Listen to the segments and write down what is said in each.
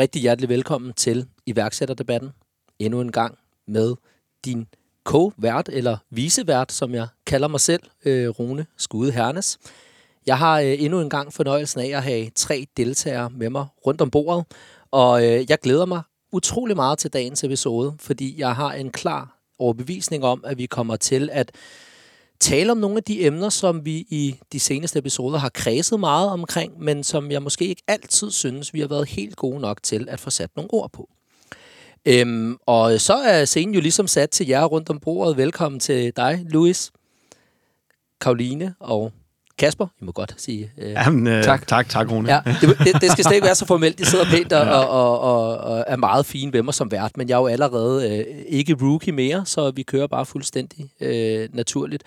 rigtig hjertelig velkommen til iværksætterdebatten. Endnu en gang med din co-vært, eller visevært, som jeg kalder mig selv, øh, Rune Skude Hernes. Jeg har øh, endnu en gang fornøjelsen af at have tre deltagere med mig rundt om bordet, og øh, jeg glæder mig utrolig meget til dagens episode, fordi jeg har en klar overbevisning om, at vi kommer til at tale om nogle af de emner, som vi i de seneste episoder har kredset meget omkring, men som jeg måske ikke altid synes, vi har været helt gode nok til at få sat nogle ord på. Øhm, og så er scenen jo ligesom sat til jer rundt om bordet. Velkommen til dig, Louis, Karoline og Kasper. I må godt sige øh, Jamen, øh, tak. tak, tak, Rune. Ja, det, det, det skal slet ikke være så formelt. De sidder pænt og, og, og, og, og er meget fine ved mig som vært, men jeg er jo allerede øh, ikke rookie mere, så vi kører bare fuldstændig øh, naturligt.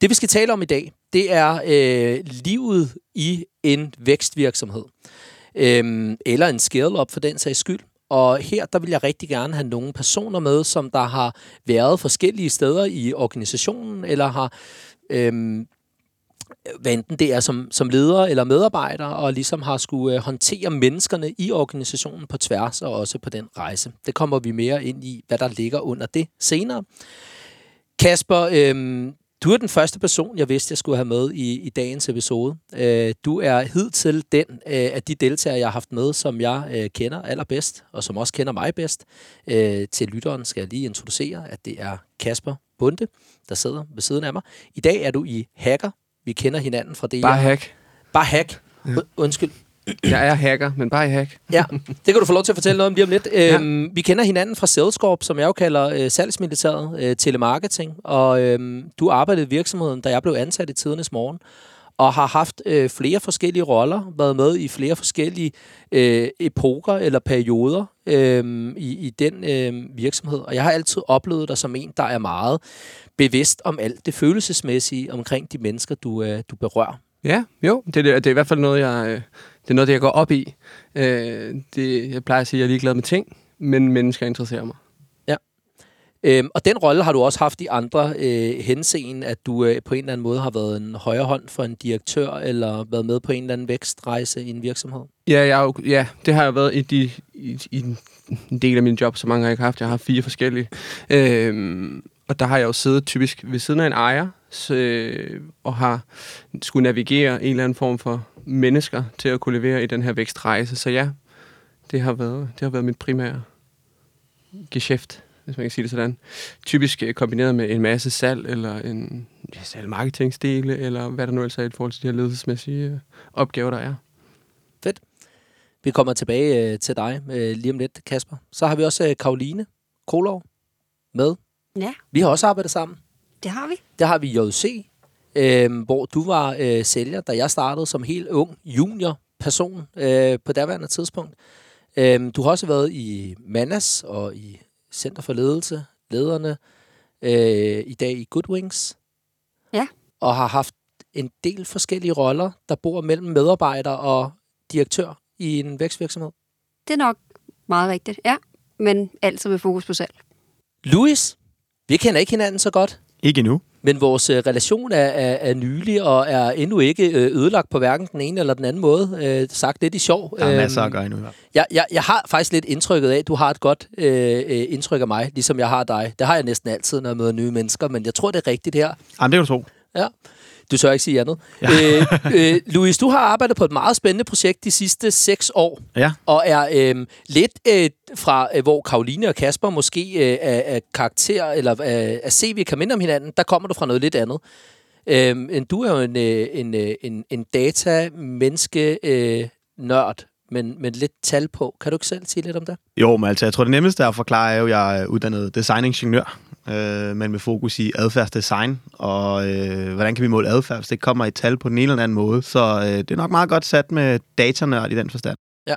Det, vi skal tale om i dag, det er øh, livet i en vækstvirksomhed. Øh, eller en scale-up for den sags skyld. Og her der vil jeg rigtig gerne have nogle personer med, som der har været forskellige steder i organisationen, eller har, øhm, hvad enten det er som, som leder eller medarbejder, og ligesom har skulle øh, håndtere menneskerne i organisationen på tværs, og også på den rejse. Det kommer vi mere ind i, hvad der ligger under det senere. Kasper, øh, du er den første person, jeg vidste, jeg skulle have med i, i dagens episode. Øh, du er hidtil den øh, af de deltagere, jeg har haft med, som jeg øh, kender allerbedst, og som også kender mig bedst. Øh, til lytteren skal jeg lige introducere, at det er Kasper Bunde, der sidder ved siden af mig. I dag er du i Hacker. Vi kender hinanden fra det. Bare hack. Bare hack. Ja. Undskyld. Jeg er hacker, men bare i hack. ja, det kan du få lov til at fortælle noget om lige om lidt. Ja. Øhm, vi kender hinanden fra Salescorp, som jeg jo kalder øh, salgsmilitæret, øh, telemarketing. Og øh, du arbejdede i virksomheden, da jeg blev ansat i tidernes morgen og har haft øh, flere forskellige roller, været med i flere forskellige øh, epoker eller perioder øh, i, i den øh, virksomhed. Og jeg har altid oplevet dig som en, der er meget bevidst om alt det følelsesmæssige omkring de mennesker, du, øh, du berører. Ja, jo, det, det, det er i hvert fald noget, jeg, øh, det er noget, det jeg går op i. Øh, det, jeg plejer at sige, at jeg er ligeglad med ting, men mennesker interesserer mig. Øhm, og den rolle har du også haft i andre øh, henseende, at du øh, på en eller anden måde har været en højre hånd for en direktør, eller været med på en eller anden vækstrejse i en virksomhed? Ja, jeg, ja det har jeg været i, de, i, i en del af min job, så mange har jeg ikke haft. Jeg har fire forskellige. Øhm, og der har jeg jo siddet typisk ved siden af en ejer, så, øh, og har skulle navigere en eller anden form for mennesker til at kunne levere i den her vækstrejse. Så ja, det har været, det har været mit primære geschæft, hvis man kan sige det sådan. Typisk øh, kombineret med en masse salg, eller en ja, salg marketingsdele, eller hvad der nu ellers er i forhold til de her ledelsesmæssige øh, opgaver, der er. Fedt. Vi kommer tilbage øh, til dig øh, lige om lidt, Kasper. Så har vi også øh, Karoline Kolov med. Ja. Vi har også arbejdet sammen. Det har vi. Der har vi JC, øh, hvor du var øh, sælger, da jeg startede som helt ung junior person øh, på daværende tidspunkt. Øh, du har også været i Manas og i Center for Ledelse, lederne, øh, i dag i Goodwings. Ja. Og har haft en del forskellige roller, der bor mellem medarbejder og direktør i en vækstvirksomhed. Det er nok meget rigtigt, ja. Men altid med fokus på salg. Louis, vi kender ikke hinanden så godt. Ikke endnu. Men vores øh, relation er, er, er nylig og er endnu ikke øh, ødelagt på hverken den ene eller den anden måde. Øh, sagt lidt i sjov. Der er masser at gøre endnu. Jeg, jeg, jeg har faktisk lidt indtrykket af, at du har et godt øh, indtryk af mig, ligesom jeg har dig. Det har jeg næsten altid, når jeg møder nye mennesker, men jeg tror, det er rigtigt her. Jamen, det kan du tro. Ja. Du sørger ikke sige andet. Ja. øh, øh, Louis, du har arbejdet på et meget spændende projekt de sidste seks år. Ja. Og er øh, lidt øh, fra, øh, hvor Karoline og Kasper måske øh, er, er karakter, eller øh, er CV kan minde om hinanden, der kommer du fra noget lidt andet. Øh, du er jo en, øh, en, øh, en, en data-menneske-nørd, men, men lidt tal på. Kan du ikke selv sige lidt om det? Jo, men altså, jeg tror, det nemmeste at forklare er jo, at jeg er uddannet designingeniør, øh, men med fokus i adfærdsdesign, og øh, hvordan kan vi måle adfærd, hvis det kommer i tal på den ene eller anden måde. Så øh, det er nok meget godt sat med datanørd i den forstand. Ja.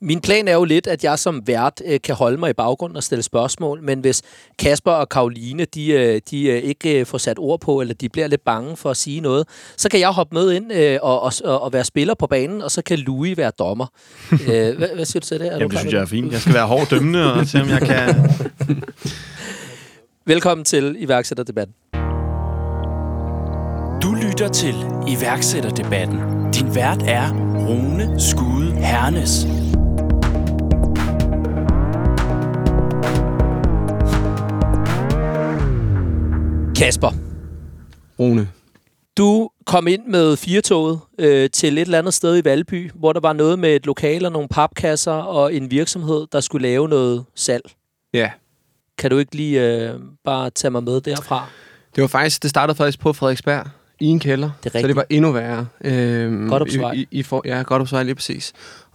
Min plan er jo lidt, at jeg som vært øh, kan holde mig i baggrunden og stille spørgsmål, men hvis Kasper og Karoline, de, øh, de øh, ikke øh, får sat ord på, eller de bliver lidt bange for at sige noget, så kan jeg hoppe med ind øh, og, og, og være spiller på banen, og så kan Louis være dommer. øh, hvad, hvad siger du til det? Er Jamen, det synes jeg er fint. Jeg skal være hård dømmende og se, om jeg kan... Velkommen til iværksætterdebatten. Du lytter til iværksætterdebatten. Din vært er Rune Skude Hernes. Kasper. Rune. Du kom ind med firetoget øh, til et eller andet sted i Valby, hvor der var noget med et lokal og nogle papkasser og en virksomhed, der skulle lave noget salg. Ja. Kan du ikke lige øh, bare tage mig med derfra? Det var faktisk, det startede faktisk på Frederiksberg i en kælder. Det er så det var endnu værre. Øhm, Godthåbsvej. I, i, i for, ja, Godthåbsvej lige præcis.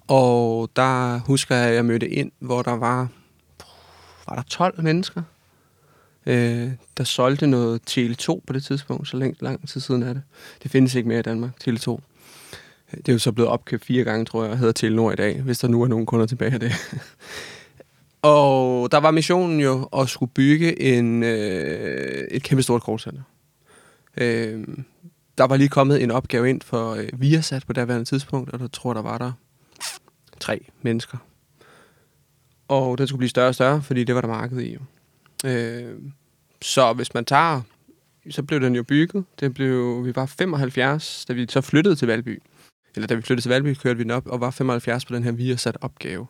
Og der husker jeg, at jeg mødte ind, hvor der var, var der 12 mennesker, øh, der solgte noget Tele2 på det tidspunkt, så længe, lang tid siden er det. Det findes ikke mere i Danmark, Tele2. Det er jo så blevet opkøbt fire gange, tror jeg, og hedder Telenor i dag, hvis der nu er nogen kunder tilbage af det. og der var missionen jo at skulle bygge en, øh, et kæmpe stort callcenter. Øh, der var lige kommet en opgave ind for øh, Viasat på daværende tidspunkt, og der tror der var der tre mennesker. Og den skulle blive større og større, fordi det var der marked i. jo. Øh, så hvis man tager, så blev den jo bygget. Den blev, vi var 75, da vi så flyttede til Valby. Eller da vi flyttede til Valby, kørte vi den op og var 75 på den her Viasat opgave.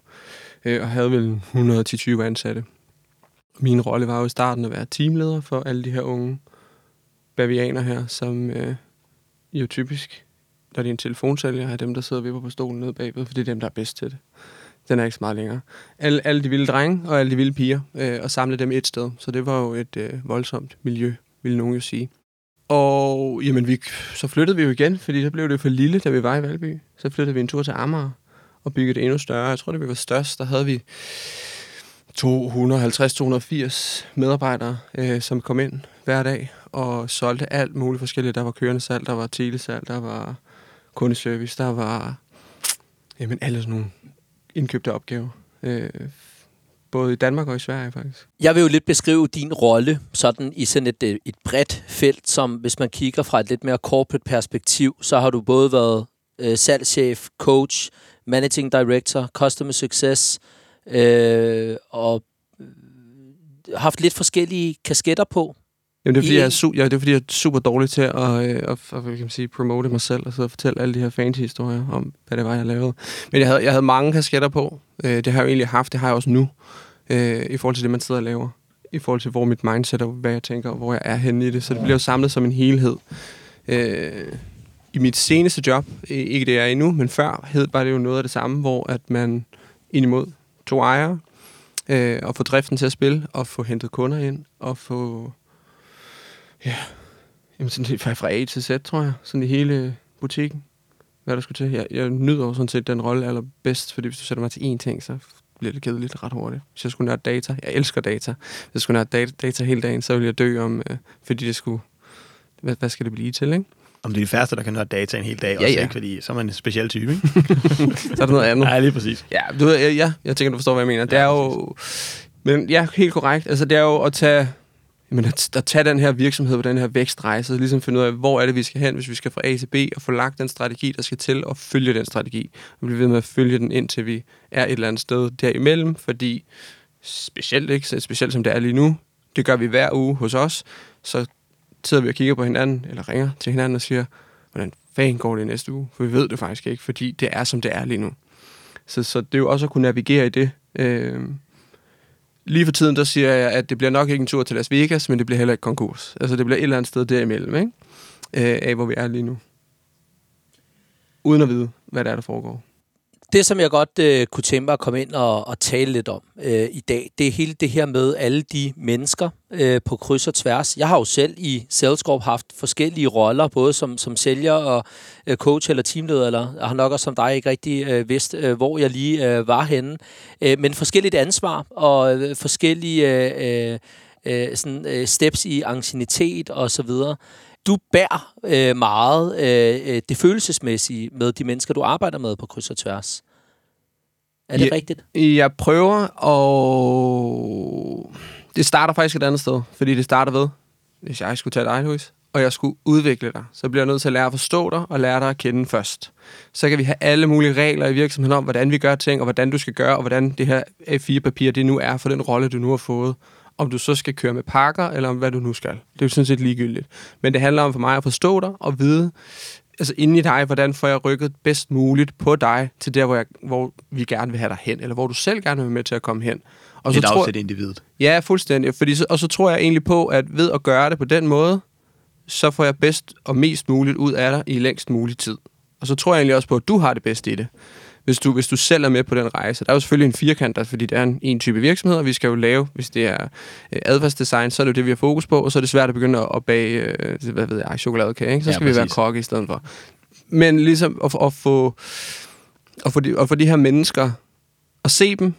Øh, og havde vel 110-20 ansatte. Min rolle var jo i starten at være teamleder for alle de her unge bavianer her, som øh, jo typisk, når de er en telefonsælger, er dem, der sidder og vipper på stolen nede bagved, for det er dem, der er bedst til det. Den er ikke så meget længere. Alle, alle de vilde drenge og alle de vilde piger, øh, og samle dem et sted. Så det var jo et øh, voldsomt miljø, ville nogen jo sige. Og jamen, vi, så flyttede vi jo igen, fordi så blev det for lille, da vi var i Valby. Så flyttede vi en tur til Amager og bygge det endnu større. Jeg tror, det vi var størst. Der havde vi 250-280 medarbejdere, øh, som kom ind hver dag og solgte alt muligt forskelligt. Der var kørende salg, der var telesalg, der var kundeservice, der var jamen, alle sådan nogle indkøbte opgaver. Øh, både i Danmark og i Sverige, faktisk. Jeg vil jo lidt beskrive din rolle sådan i sådan et, øh, et bredt felt, som hvis man kigger fra et lidt mere corporate perspektiv, så har du både været øh, salgschef, coach, managing director, customer success, øh, og øh, haft lidt forskellige kasketter på. Jamen, det er, fordi, I jeg er, su- ja, det er fordi, jeg er super dårlig til at, øh, at, at hvad kan man sige, promote mig selv og så fortælle alle de her fancy historier om, hvad det var, jeg lavede. Men jeg havde, jeg havde mange kasketter på. Øh, det har jeg jo egentlig haft, det har jeg også nu, øh, i forhold til det, man sidder og laver. I forhold til, hvor mit mindset og hvad jeg tænker, og hvor jeg er henne i det. Så det bliver jo samlet som en helhed. Øh, i mit seneste job, ikke det jeg er i nu, men før, hed, var det jo noget af det samme, hvor at man indimod to ejere, øh, og få driften til at spille, og få hentet kunder ind, og få Ja, jamen sådan lidt fra fra A til Z, tror jeg. Sådan i hele butikken. Hvad der skulle til. Jeg, jeg nyder jo sådan set den rolle allerbedst, fordi hvis du sætter mig til én ting, så bliver det kedeligt ret hurtigt. Hvis jeg skulle nørde data, jeg elsker data. Hvis jeg skulle nørde data, data hele dagen, så ville jeg dø om, øh, fordi det skulle... Hvad, hvad skal det blive til, ikke? Om det er de færreste, der kan nørde data en hel dag Ja, også, ja. ikke? Fordi så er man en speciel type, ikke? Så er der noget andet. Nej, lige præcis. Ja, du ved, ja, ja, jeg tænker, du forstår, hvad jeg mener. Det er jo... Men ja, helt korrekt. Altså, det er jo at tage... Jamen, at, at tage den her virksomhed på den her vækstrejse, og ligesom finde ud af, hvor er det, vi skal hen, hvis vi skal fra A til B, og få lagt den strategi, der skal til, og følge den strategi. Og blive ved med at følge den, indtil vi er et eller andet sted derimellem, fordi specielt, ikke, specielt som det er lige nu, det gør vi hver uge hos os, så sidder vi og kigger på hinanden, eller ringer til hinanden og siger, hvordan fanden går det i næste uge? For vi ved det faktisk ikke, fordi det er, som det er lige nu. Så, så det er jo også at kunne navigere i det. Øh, lige for tiden, der siger jeg, at det bliver nok ikke en tur til Las Vegas, men det bliver heller ikke konkurs. Altså, det bliver et eller andet sted derimellem, ikke? Øh, af hvor vi er lige nu. Uden at vide, hvad der er, der foregår. Det, som jeg godt øh, kunne tænke mig at komme ind og, og tale lidt om øh, i dag, det er hele det her med alle de mennesker øh, på kryds og tværs. Jeg har jo selv i Salescorp haft forskellige roller, både som, som sælger og øh, coach eller teamleder, eller jeg har nok også som dig ikke rigtig øh, vidst, øh, hvor jeg lige øh, var henne. Øh, men forskelligt ansvar og øh, forskellige øh, øh, øh sådan, øh, steps i ancienitet og så videre. Du bærer øh, meget øh, øh, det følelsesmæssige med de mennesker, du arbejder med på kryds og tværs. Er det Ja. rigtigt? Jeg prøver, og det starter faktisk et andet sted. Fordi det starter ved, hvis jeg skulle tage dig, Louis, og jeg skulle udvikle dig, så bliver jeg nødt til at lære at forstå dig og lære dig at kende først. Så kan vi have alle mulige regler i virksomheden om, hvordan vi gør ting, og hvordan du skal gøre, og hvordan det her A4-papir det nu er for den rolle, du nu har fået. Om du så skal køre med pakker, eller om hvad du nu skal. Det er jo sådan set ligegyldigt. Men det handler om for mig at forstå dig og vide, altså inde i dig, hvordan får jeg rykket bedst muligt på dig til der, hvor, jeg, hvor vi gerne vil have dig hen, eller hvor du selv gerne vil være med til at komme hen. Og så et afsæt individet. Ja, fuldstændig. Fordi så, og så tror jeg egentlig på, at ved at gøre det på den måde, så får jeg bedst og mest muligt ud af dig i længst mulig tid. Og så tror jeg egentlig også på, at du har det bedste i det. Hvis du, hvis du selv er med på den rejse. Der er jo selvfølgelig en firkant, der, fordi det er en, en type virksomhed, og vi skal jo lave, hvis det er øh, adfærdsdesign, så er det jo det, vi har fokus på, og så er det svært at begynde at, at bage, øh, hvad ved jeg, chokoladekage, ikke? Så Ja, skal ja, vi være kokke i stedet for. Men ligesom at, at, få, at, få de, at få de her mennesker, at se dem,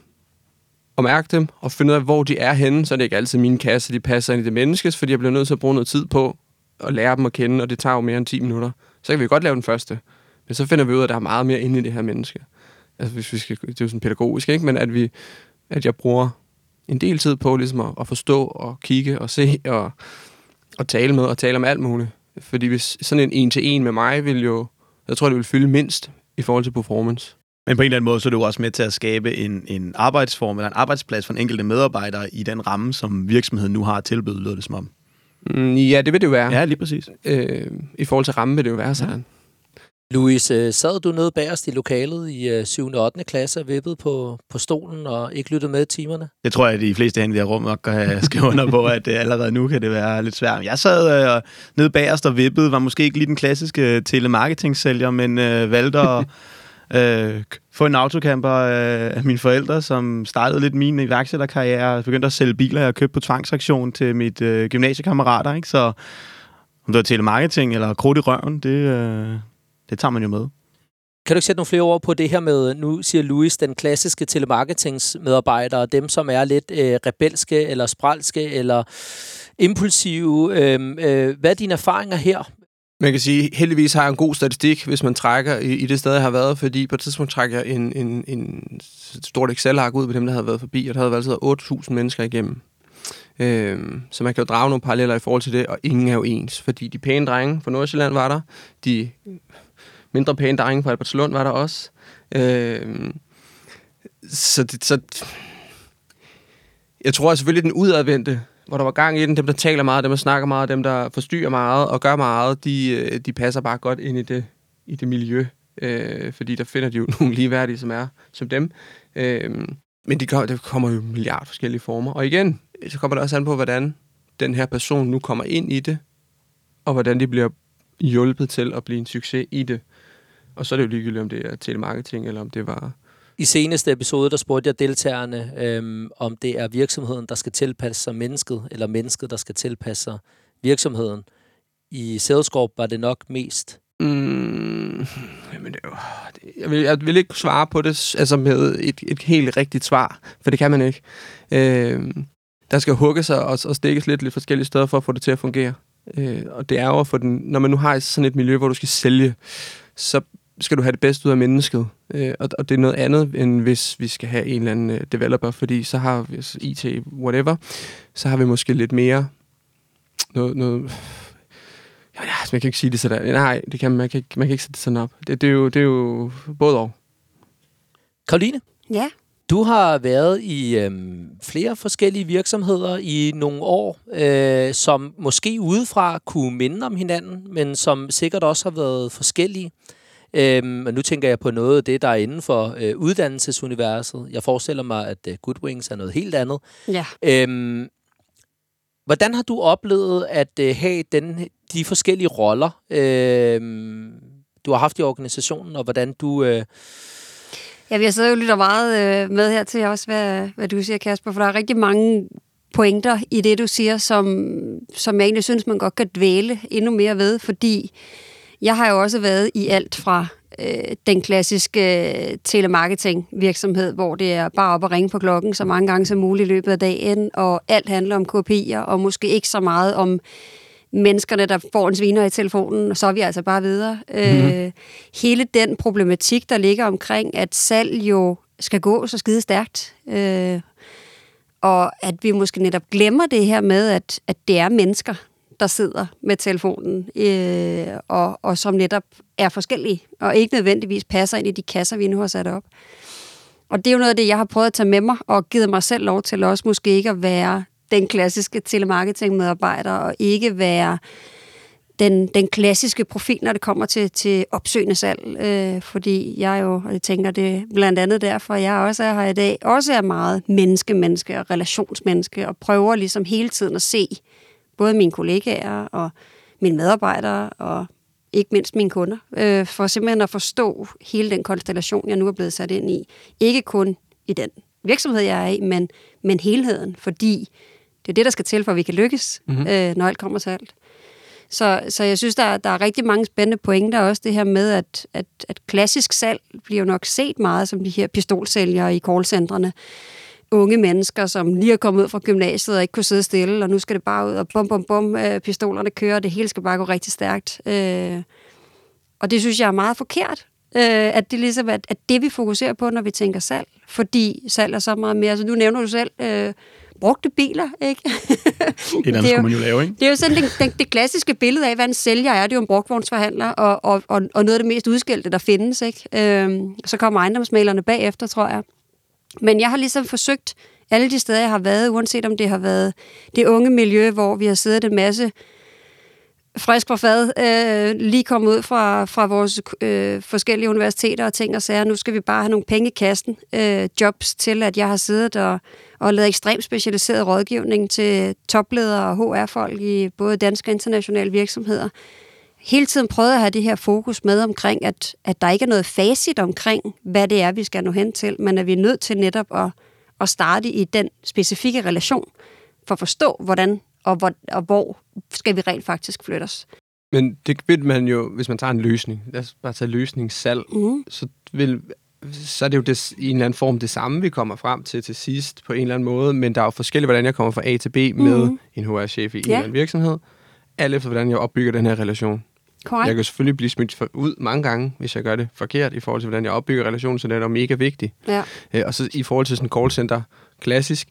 og mærke dem, og finde ud af, hvor de er henne, så er det ikke altid mine kasser, de passer ind i det menneskes, fordi jeg bliver nødt til at bruge noget tid på at lære dem at kende, og det tager jo mere end 10 minutter. Så kan vi godt lave den første. Men så finder vi ud af, at der er meget mere inde i det her menneske. Altså, hvis vi skal, det er jo sådan pædagogisk, ikke? Men at, vi, at jeg bruger en del tid på ligesom at, at forstå og kigge og se og, og tale med og tale om alt muligt. Fordi hvis sådan en en-til-en med mig vil jo, jeg tror, det vil fylde mindst i forhold til performance. Men på en eller anden måde, så er du også med til at skabe en, en arbejdsform eller en arbejdsplads for en enkelte medarbejder i den ramme, som virksomheden nu har at tilbyde, lyder det som om. Mm, ja, det vil det jo være. Ja, lige præcis. Øh, I forhold til ramme vil det jo være sådan. Louis, Louise, øh, sad du nede bagerst i lokalet i øh, 7. og 8. klasse og vippede på, på stolen og ikke lyttede med i timerne? Det tror jeg, at de fleste herinde i det her rum nok øh, kan under på, at allerede nu kan det være lidt svært. Jeg sad øh, nede bagerst og vippede, var måske ikke lige den klassiske telemarketing-sælger, men øh, valgte at øh, få en autocamper øh, af mine forældre, som startede lidt min iværksætterkarriere og begyndte at sælge biler, jeg købte på tvangsaktion til mit øh, gymnasiekammerater. Ikke? Så om det var telemarketing eller krudt i røven, det, øh, det tager man jo med. Kan du ikke sætte nogle flere ord på det her med, nu siger Louis, den klassiske telemarketingsmedarbejder, dem som er lidt øh, rebelske eller spralske eller impulsive. Øh, øh, hvad er dine erfaringer her? Man kan sige, heldigvis har jeg en god statistik, hvis man trækker i, i det sted, jeg har været, fordi på et tidspunkt trækker jeg en, en, en stort Excel-ark ud på dem, der havde været forbi, og der havde altså været 8.000 mennesker igennem. Øhm, så man kan jo drage nogle paralleller i forhold til det, og ingen er jo ens, fordi de pæne drenge fra Nordsjælland var der, de mindre pæne drenge fra Albertslund var der også. Øh, så, det, så jeg tror selvfølgelig, den udadvendte, hvor der var gang i den, dem der taler meget, dem der snakker meget, dem der forstyrrer meget og gør meget, de, øh, de passer bare godt ind i det, i det miljø, øh, fordi der finder de jo nogle ligeværdige, som er som dem. Øh, men de kommer, det kommer jo i milliard forskellige former. Og igen, så kommer det også an på, hvordan den her person nu kommer ind i det, og hvordan de bliver hjulpet til at blive en succes i det. Og så er det jo ligegyldigt, om det er telemarketing, eller om det var... I seneste episode, der spurgte jeg deltagerne, øhm, om det er virksomheden, der skal tilpasse sig mennesket, eller mennesket, der skal tilpasse sig virksomheden. I Salescorp var det nok mest Mm, jamen det jeg, vil, jeg vil ikke svare på det altså med et, et helt rigtigt svar, for det kan man ikke. Øh, der skal hugges og, og stikkes lidt, lidt forskellige steder for at få det til at fungere. Øh, og det er jo for den, når man nu har sådan et miljø, hvor du skal sælge, så skal du have det bedste ud af mennesket. Øh, og, og det er noget andet, end hvis vi skal have en eller anden øh, developer, fordi så har vi altså IT, whatever, så har vi måske lidt mere noget, noget Ja, ja, man kan ikke sige det sådan. Nej, det kan, man, kan ikke, man kan ikke sætte det sådan op. Det, det, er, jo, det er jo både og. Karoline, Ja, du har været i øhm, flere forskellige virksomheder i nogle år, øh, som måske udefra kunne minde om hinanden, men som sikkert også har været forskellige. Øhm, og nu tænker jeg på noget af det, der er inden for øh, uddannelsesuniverset. Jeg forestiller mig, at øh, Goodwings er noget helt andet. ja. Øhm, hvordan har du oplevet at øh, have den, de forskellige roller, øh, du har haft i organisationen, og hvordan du... Øh, Ja, vi sidder jo lidt meget øh, med her til også, hvad, hvad du siger, Kasper, for der er rigtig mange pointer i det, du siger, som, som jeg egentlig synes, man godt kan dvæle endnu mere ved, fordi jeg har jo også været i alt fra øh, den klassiske øh, telemarketing-virksomhed, hvor det er bare op og ringe på klokken så mange gange som muligt i løbet af dagen, og alt handler om kopier, og måske ikke så meget om menneskerne, der får en sviner i telefonen, og så er vi altså bare videre. Mm-hmm. Øh, hele den problematik, der ligger omkring, at salg jo skal gå så skide stærkt, øh, og at vi måske netop glemmer det her med, at, at det er mennesker, der sidder med telefonen, øh, og, og som netop er forskellige, og ikke nødvendigvis passer ind i de kasser, vi nu har sat op. Og det er jo noget af det, jeg har prøvet at tage med mig, og givet mig selv lov til også måske ikke at være den klassiske telemarketing-medarbejder, og ikke være den, den klassiske profil, når det kommer til, til opsøgende salg. Øh, fordi jeg jo, og jeg tænker det blandt andet derfor, jeg også er her i dag, også er meget menneske-menneske og relationsmenneske, og prøver ligesom hele tiden at se både mine kollegaer og mine medarbejdere og ikke mindst mine kunder, øh, for simpelthen at forstå hele den konstellation, jeg nu er blevet sat ind i. Ikke kun i den virksomhed, jeg er i, men, men helheden, fordi det er det, der skal til, for at vi kan lykkes, mm-hmm. øh, når alt kommer til alt. Så, så jeg synes, der, der er rigtig mange spændende pointer også det her med, at, at, at klassisk salg bliver jo nok set meget som de her pistolsælgere i callcentrene. Unge mennesker, som lige er kommet ud fra gymnasiet og ikke kunne sidde stille, og nu skal det bare ud og bum, bum, bum, øh, pistolerne kører, det hele skal bare gå rigtig stærkt. Øh, og det synes jeg er meget forkert, øh, at det ligesom er at det, vi fokuserer på, når vi tænker salg. Fordi salg er så meget mere. Altså, nu nævner du selv øh, brugte biler, ikke? Et andet skulle man jo lave, ikke? Det er jo sådan det, det, det klassiske billede af, hvad en sælger er. Det er jo en brugtvognsforhandler, og, og, og, og noget af det mest udskældte, der findes, ikke? Øhm, så kommer ejendomsmalerne bagefter, tror jeg. Men jeg har ligesom forsøgt alle de steder, jeg har været, uanset om det har været det unge miljø, hvor vi har siddet en masse frisk fra fad, øh, lige kommet ud fra, fra vores øh, forskellige universiteter og ting og sager. Nu skal vi bare have nogle penge i kassen. Øh, jobs til, at jeg har siddet og, og lavet ekstremt specialiseret rådgivning til topledere og HR-folk i både danske og internationale virksomheder. Hele tiden prøvet at have det her fokus med omkring, at, at der ikke er noget facit omkring, hvad det er, vi skal nå hen til, men at vi er nødt til netop at, at starte i den specifikke relation, for at forstå, hvordan og hvor, og hvor skal vi rent faktisk flytte os. Men det vil man jo, hvis man tager en løsning, lad os bare tage løsningssalg, mm. så, vil, så er det jo det, i en eller anden form det samme, vi kommer frem til til sidst på en eller anden måde, men der er jo forskelligt, hvordan jeg kommer fra A til B med mm. en HR-chef i en ja. eller anden virksomhed, alt efter hvordan jeg opbygger den her relation. Correct. Jeg kan selvfølgelig blive smidt ud mange gange, hvis jeg gør det forkert, i forhold til, hvordan jeg opbygger relationen, så det er mega vigtigt. Ja. Øh, og så i forhold til sådan en callcenter, klassisk,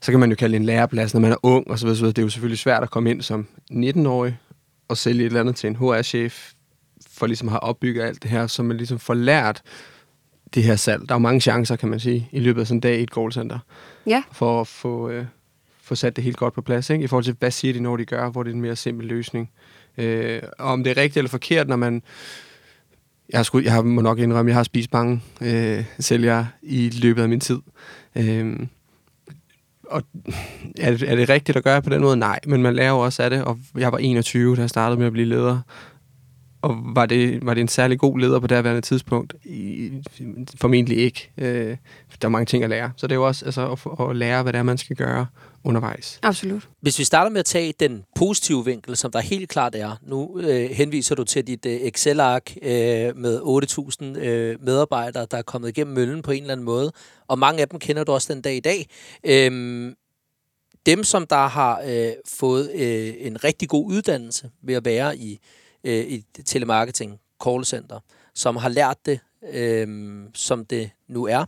så kan man jo kalde det en læreplads, når man er ung, og så videre. Det er jo selvfølgelig svært at komme ind som 19-årig og sælge et eller andet til en HR-chef, for ligesom at have opbygget alt det her, så man ligesom får lært det her salg. Der er jo mange chancer, kan man sige, i løbet af sådan en dag i et callcenter, ja. for at få, øh, få sat det helt godt på plads, ikke? i forhold til, hvad siger de, når de gør, hvor det er en mere simpel løsning. Øh, og om det er rigtigt eller forkert, når man... Jeg, har sgu, jeg har, må nok indrømme, at jeg har spist mange øh, sælgere i løbet af min tid. Øh, og er det, er det rigtigt at gøre på den måde? Nej, men man lærer jo også af det, og jeg var 21, da jeg startede med at blive leder. Og var det, var det en særlig god leder på det her tidspunkt? I, formentlig ikke. Øh, der er mange ting at lære. Så det er jo også altså, at, at lære, hvad det er, man skal gøre undervejs. Absolut. Hvis vi starter med at tage den positive vinkel, som der helt klart er. Nu øh, henviser du til dit øh, Excel-ark øh, med 8.000 øh, medarbejdere, der er kommet igennem møllen på en eller anden måde. Og mange af dem kender du også den dag i dag. Øh, dem, som der har øh, fået øh, en rigtig god uddannelse ved at være i, øh, i telemarketing, callcenter, som har lært det, øh, som det nu er.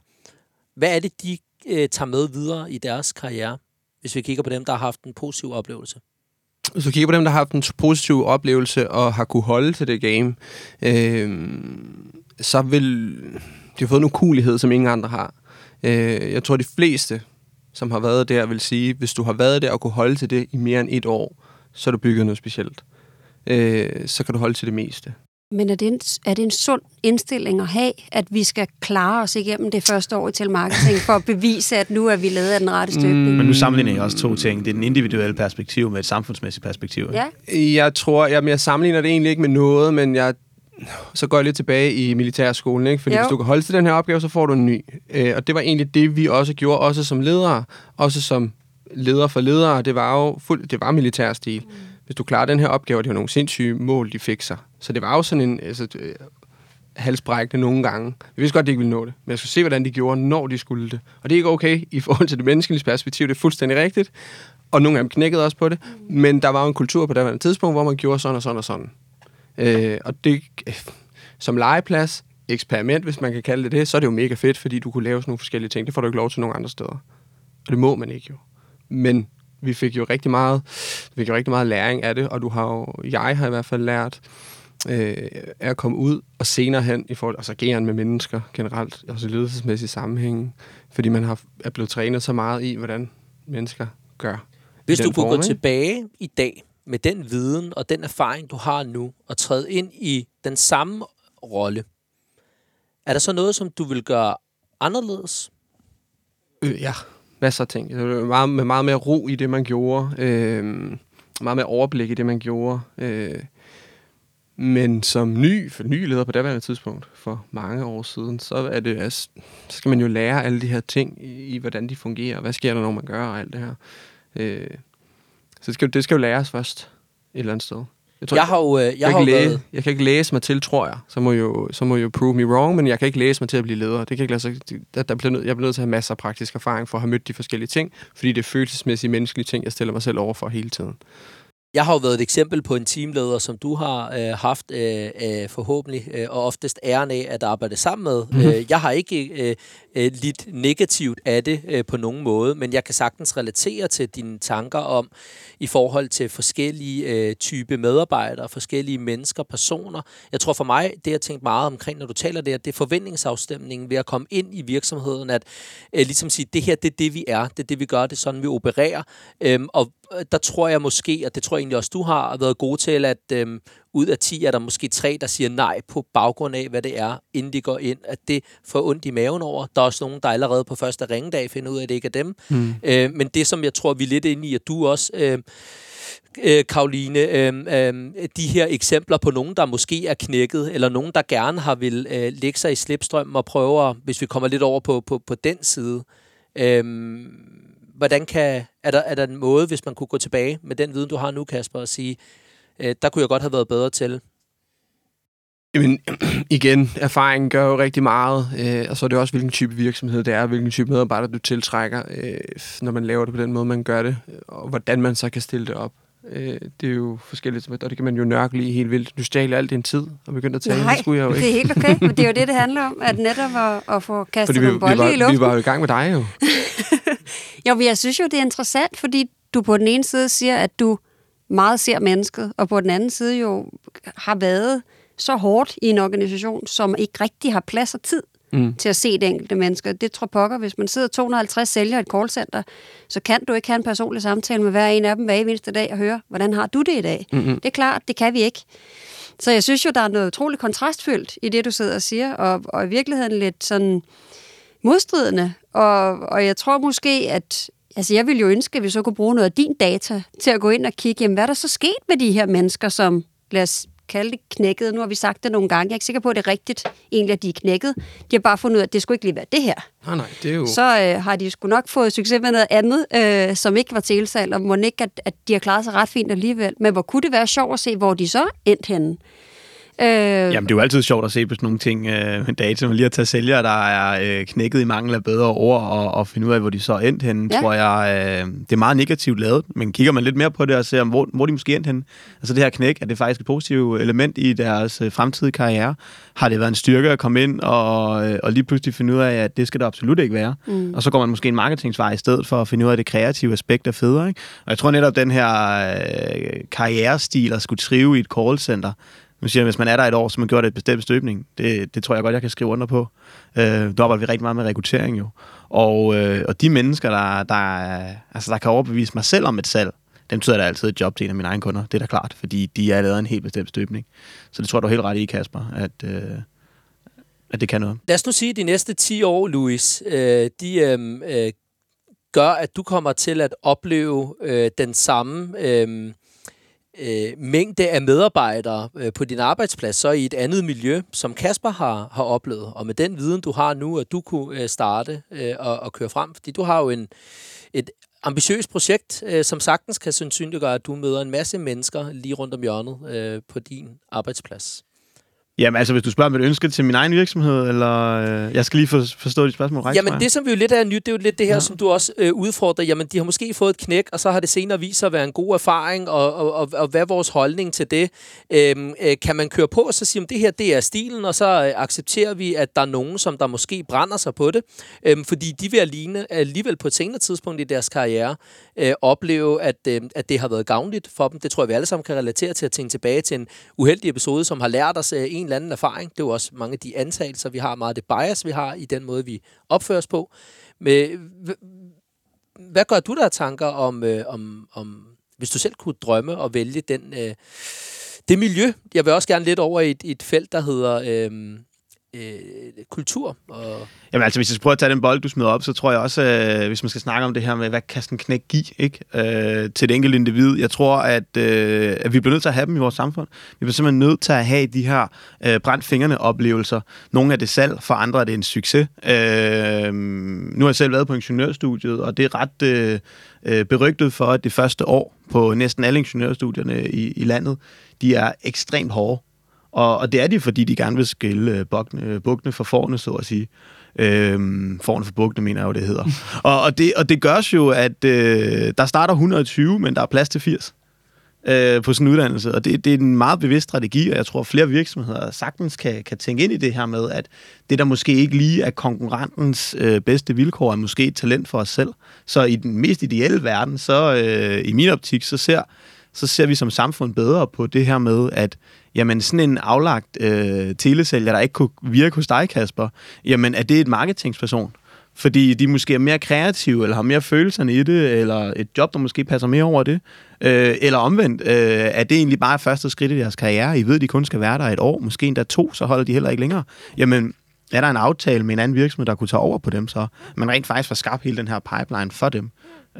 Hvad er det, de øh, tager med videre i deres karriere? hvis vi kigger på dem, der har haft en positiv oplevelse? Hvis du kigger på dem, der har haft en positiv oplevelse og har kunne holde til det game, øh, så vil de have fået en ukulighed, som ingen andre har. Øh, jeg tror, de fleste, som har været der, vil sige, hvis du har været der og kunne holde til det i mere end et år, så er du bygget noget specielt. Øh, så kan du holde til det meste. Men er det, en, er det en sund indstilling at have, at vi skal klare os igennem det første år i telemarketing, for at bevise, at nu er vi lavet af den rette støbning? Mm. Men nu sammenligner jeg også to ting. Det er den individuelle perspektiv med et samfundsmæssigt perspektiv. Ja. Jeg tror, jeg, jeg sammenligner det egentlig ikke med noget, men jeg så går jeg lidt tilbage i militærskolen, ikke? fordi jo. hvis du kan holde til den her opgave, så får du en ny. Øh, og det var egentlig det, vi også gjorde, også som ledere, også som leder for ledere. Det var jo fuld, det var militærstil. Mm hvis du klarer den her opgave, det var nogle sindssyge mål, de fik sig. Så det var jo sådan en altså, øh, halsbrækkende nogle gange. Jeg vidste godt, at de ikke ville nå det, men jeg skulle se, hvordan de gjorde, når de skulle det. Og det er ikke okay i forhold til det menneskelige perspektiv, det er fuldstændig rigtigt. Og nogle af dem knækkede også på det. Men der var jo en kultur på det tidspunkt, hvor man gjorde sådan og sådan og sådan. Øh, og det, som legeplads, eksperiment, hvis man kan kalde det det, så er det jo mega fedt, fordi du kunne lave sådan nogle forskellige ting. Det får du ikke lov til nogle andre steder. Og det må man ikke jo. Men vi fik jo rigtig meget, vi fik jo rigtig meget læring af det, og du har jo, jeg har i hvert fald lært øh, at komme ud og senere hen i forhold altså ageren med mennesker generelt, også i ledelsesmæssige sammenhæng, fordi man har, er blevet trænet så meget i, hvordan mennesker gør. Hvis du kunne form, gå tilbage i dag med den viden og den erfaring, du har nu, og træde ind i den samme rolle, er der så noget, som du vil gøre anderledes? Øh, ja, masser af ting. Det var meget, med meget mere ro i det, man gjorde. Øh, meget mere overblik i det, man gjorde. Øh, men som ny, for ny leder på daværende tidspunkt, for mange år siden, så, er det, altså, så skal man jo lære alle de her ting i, i, hvordan de fungerer, hvad sker der, når man gør, og alt det her. Øh, så det skal, det skal jo læres først et eller andet sted. Jeg, tror, jeg har jo, øh, jeg, jeg, har kan jo læse, været, jeg kan ikke læse mig til, tror jeg. Så må jo, så må jo prove me wrong, men jeg kan ikke læse mig til at blive leder. Det kan ikke lade sig, der, der bliver nød, jeg bliver nødt til at have masser af praktisk erfaring for at have mødt de forskellige ting, fordi det er følelsesmæssige menneskelige ting, jeg stiller mig selv over for hele tiden. Jeg har jo været et eksempel på en teamleder, som du har øh, haft øh, øh, forhåbentlig, øh, og oftest æren af at arbejde sammen med. Mm-hmm. Øh, jeg har ikke øh, øh, lidt negativt af det øh, på nogen måde, men jeg kan sagtens relatere til dine tanker om, i forhold til forskellige øh, type medarbejdere, forskellige mennesker, personer. Jeg tror for mig, det jeg tænkt meget omkring, når du taler det, det er forventningsafstemningen ved at komme ind i virksomheden, at øh, ligesom sige, det her, det er det, vi er, det er det, vi gør, det er sådan, vi opererer. Øhm, og øh, der tror jeg måske, og det tror jeg egentlig også, du har været god til, at øhm, ud af 10 er der måske tre, der siger nej på baggrund af, hvad det er, inden de går ind, at det får ondt i maven over. Der er også nogen, der allerede på første ringedag finder ud af, at det ikke er dem. Mm. Øh, men det, som jeg tror, vi er lidt inde i, at du også... Øh, øh, Karoline, øh, øh, de her eksempler på nogen, der måske er knækket, eller nogen, der gerne har vil øh, lægge sig i slipstrømmen og prøve, hvis vi kommer lidt over på, på, på den side. Øh, hvordan kan, er, der, er der en måde, hvis man kunne gå tilbage med den viden, du har nu, Kasper, og sige, øh, der kunne jeg godt have været bedre til? Jamen, igen, erfaringen gør jo rigtig meget, øh, og så er det også, hvilken type virksomhed det er, hvilken type medarbejder du tiltrækker, øh, når man laver det på den måde, man gør det, og hvordan man så kan stille det op. Øh, det er jo forskelligt, og det kan man jo nørkle i helt vildt. Du stjal alt din tid og begyndte at tale, Nej, det skulle jeg jo ikke. det er helt okay, men det er jo det, det handler om, at netop at, at få kastet Fordi vi, nogle vi, bolde var, i luften. vi var jo i gang med dig jo. Jo, men jeg synes jo, det er interessant, fordi du på den ene side siger, at du meget ser mennesket, og på den anden side jo har været så hårdt i en organisation, som ikke rigtig har plads og tid mm. til at se det enkelte menneske. Det tror pokker, hvis man sidder 250 sælgere i et callcenter, så kan du ikke have en personlig samtale med hver en af dem hver eneste dag og høre, hvordan har du det i dag? Mm-hmm. Det er klart, det kan vi ikke. Så jeg synes jo, der er noget utroligt kontrastfyldt i det, du sidder og siger, og, og i virkeligheden lidt sådan modstridende. Og, og jeg tror måske, at altså jeg ville jo ønske, at vi så kunne bruge noget af din data til at gå ind og kigge, jamen, hvad er der så sket med de her mennesker, som lad os kalde det knækket. Nu har vi sagt det nogle gange. Jeg er ikke sikker på, at det er rigtigt, egentlig, at de er knækket. De har bare fundet ud af, at det skulle ikke lige være det her. Nej, nej, det er jo... Så øh, har de sgu nok fået succes med noget andet, øh, som ikke var tilsalg, og må ikke, at, at de har klaret sig ret fint alligevel. Men hvor kunne det være sjovt at se, hvor de så endte henne? Øh, Jamen, det er jo altid sjovt at se på sådan nogle ting øh, data, men lige at tage sælgere, der er øh, knækket i mangel af bedre ord, og, og finde ud af, hvor de så er endt henne, ja. tror jeg, øh, det er meget negativt lavet. Men kigger man lidt mere på det og ser, hvor, hvor de måske er endt henne, altså det her knæk, er det faktisk et positivt element i deres øh, fremtidige karriere? Har det været en styrke at komme ind og, øh, og lige pludselig finde ud af, at det skal der absolut ikke være? Mm. Og så går man måske en marketingsvej i stedet for at finde ud af, at det kreative aspekt er federe. Ikke? Og jeg tror netop, den her øh, karrierestil at skulle trive i et callcenter, man siger, hvis man er der et år, så man gjort et bestemt støbning. Det, det tror jeg godt, jeg kan skrive under på. Øh, der arbejder vi rigtig meget med rekruttering jo. Og, øh, og de mennesker, der, der, altså, der kan overbevise mig selv om et salg, dem tyder der altid et job til en af mine egne kunder. Det er da klart, fordi de er lavet en helt bestemt støbning. Så det tror jeg, du er helt ret i, Kasper, at, øh, at det kan noget. Lad os nu sige, at de næste 10 år, Louis, øh, de øhm, øh, gør, at du kommer til at opleve øh, den samme... Øh, øh, mængde af medarbejdere øh, på din arbejdsplads, så i et andet miljø, som Kasper har, har oplevet. Og med den viden, du har nu, at du kunne øh, starte øh, og, og køre frem. Fordi du har jo en, et ambitiøst projekt, øh, som sagtens kan sandsynliggøre, at du møder en masse mennesker lige rundt om hjørnet øh, på din arbejdsplads. Jamen altså, hvis du spørger om et ønske til min egen virksomhed, eller... Øh, jeg skal lige for, forstå dit spørgsmål rigtigt. Jamen det, som vi jo lidt er nyt, det er jo lidt det her, ja. som du også øh, udfordrer. Jamen, de har måske fået et knæk, og så har det senere vist sig at være en god erfaring, og, og, og, og hvad er vores holdning til det? Øhm, øh, kan man køre på og så sige, at det her det er stilen, og så øh, accepterer vi, at der er nogen, som der måske brænder sig på det, øhm, fordi de vil alene, alligevel på et senere tidspunkt i deres karriere øh, opleve, at, øh, at det har været gavnligt for dem. Det tror jeg, vi alle sammen kan relatere til at tænke tilbage til en uheldig episode, som har lært os øh, en eller anden erfaring. Det er jo også mange af de antagelser, vi har, meget det bias, vi har i den måde, vi opfører os på. Men, hvad gør du der tanker om, øh, om, om hvis du selv kunne drømme og vælge den, øh, det miljø. Jeg vil også gerne lidt over i et, et felt, der hedder øh, øh, kultur. Og Jamen altså, hvis jeg skal prøve at tage den bold, du smider op, så tror jeg også, øh, hvis man skal snakke om det her med, hvad kan sådan en knæk give ikke? Øh, til det enkelte individ. Jeg tror, at, øh, at vi bliver nødt til at have dem i vores samfund. Vi bliver simpelthen nødt til at have de her øh, brændt fingrene oplevelser. Nogle er det salg, for andre er det en succes. Øh, nu har jeg selv været på ingeniørstudiet, og det er ret øh, øh, berygtet for, at det første år på næsten alle ingeniørstudierne i, i landet, de er ekstremt hårde. Og, og det er de, fordi de gerne vil skille øh, bukkene, bukkene for forne, så at sige. Øhm, forne for bukkene, mener jeg jo, det hedder. og, og, det, og det gørs jo, at øh, der starter 120, men der er plads til 80 øh, på sådan en uddannelse. Og det, det er en meget bevidst strategi, og jeg tror, at flere virksomheder sagtens kan, kan tænke ind i det her med, at det, der måske ikke lige er konkurrentens øh, bedste vilkår, er måske et talent for os selv. Så i den mest ideelle verden, så øh, i min optik, så ser, så ser vi som samfund bedre på det her med, at jamen sådan en aflagt øh, telesælger, der ikke kunne virke hos dig, Kasper, jamen er det et marketingsperson? Fordi de måske er mere kreative, eller har mere følelserne i det, eller et job, der måske passer mere over det. Øh, eller omvendt, øh, er det egentlig bare første skridt i deres karriere? I ved, de kun skal være der et år, måske endda to, så holder de heller ikke længere. Jamen, er der en aftale med en anden virksomhed, der kunne tage over på dem så? Man rent faktisk får skabt hele den her pipeline for dem.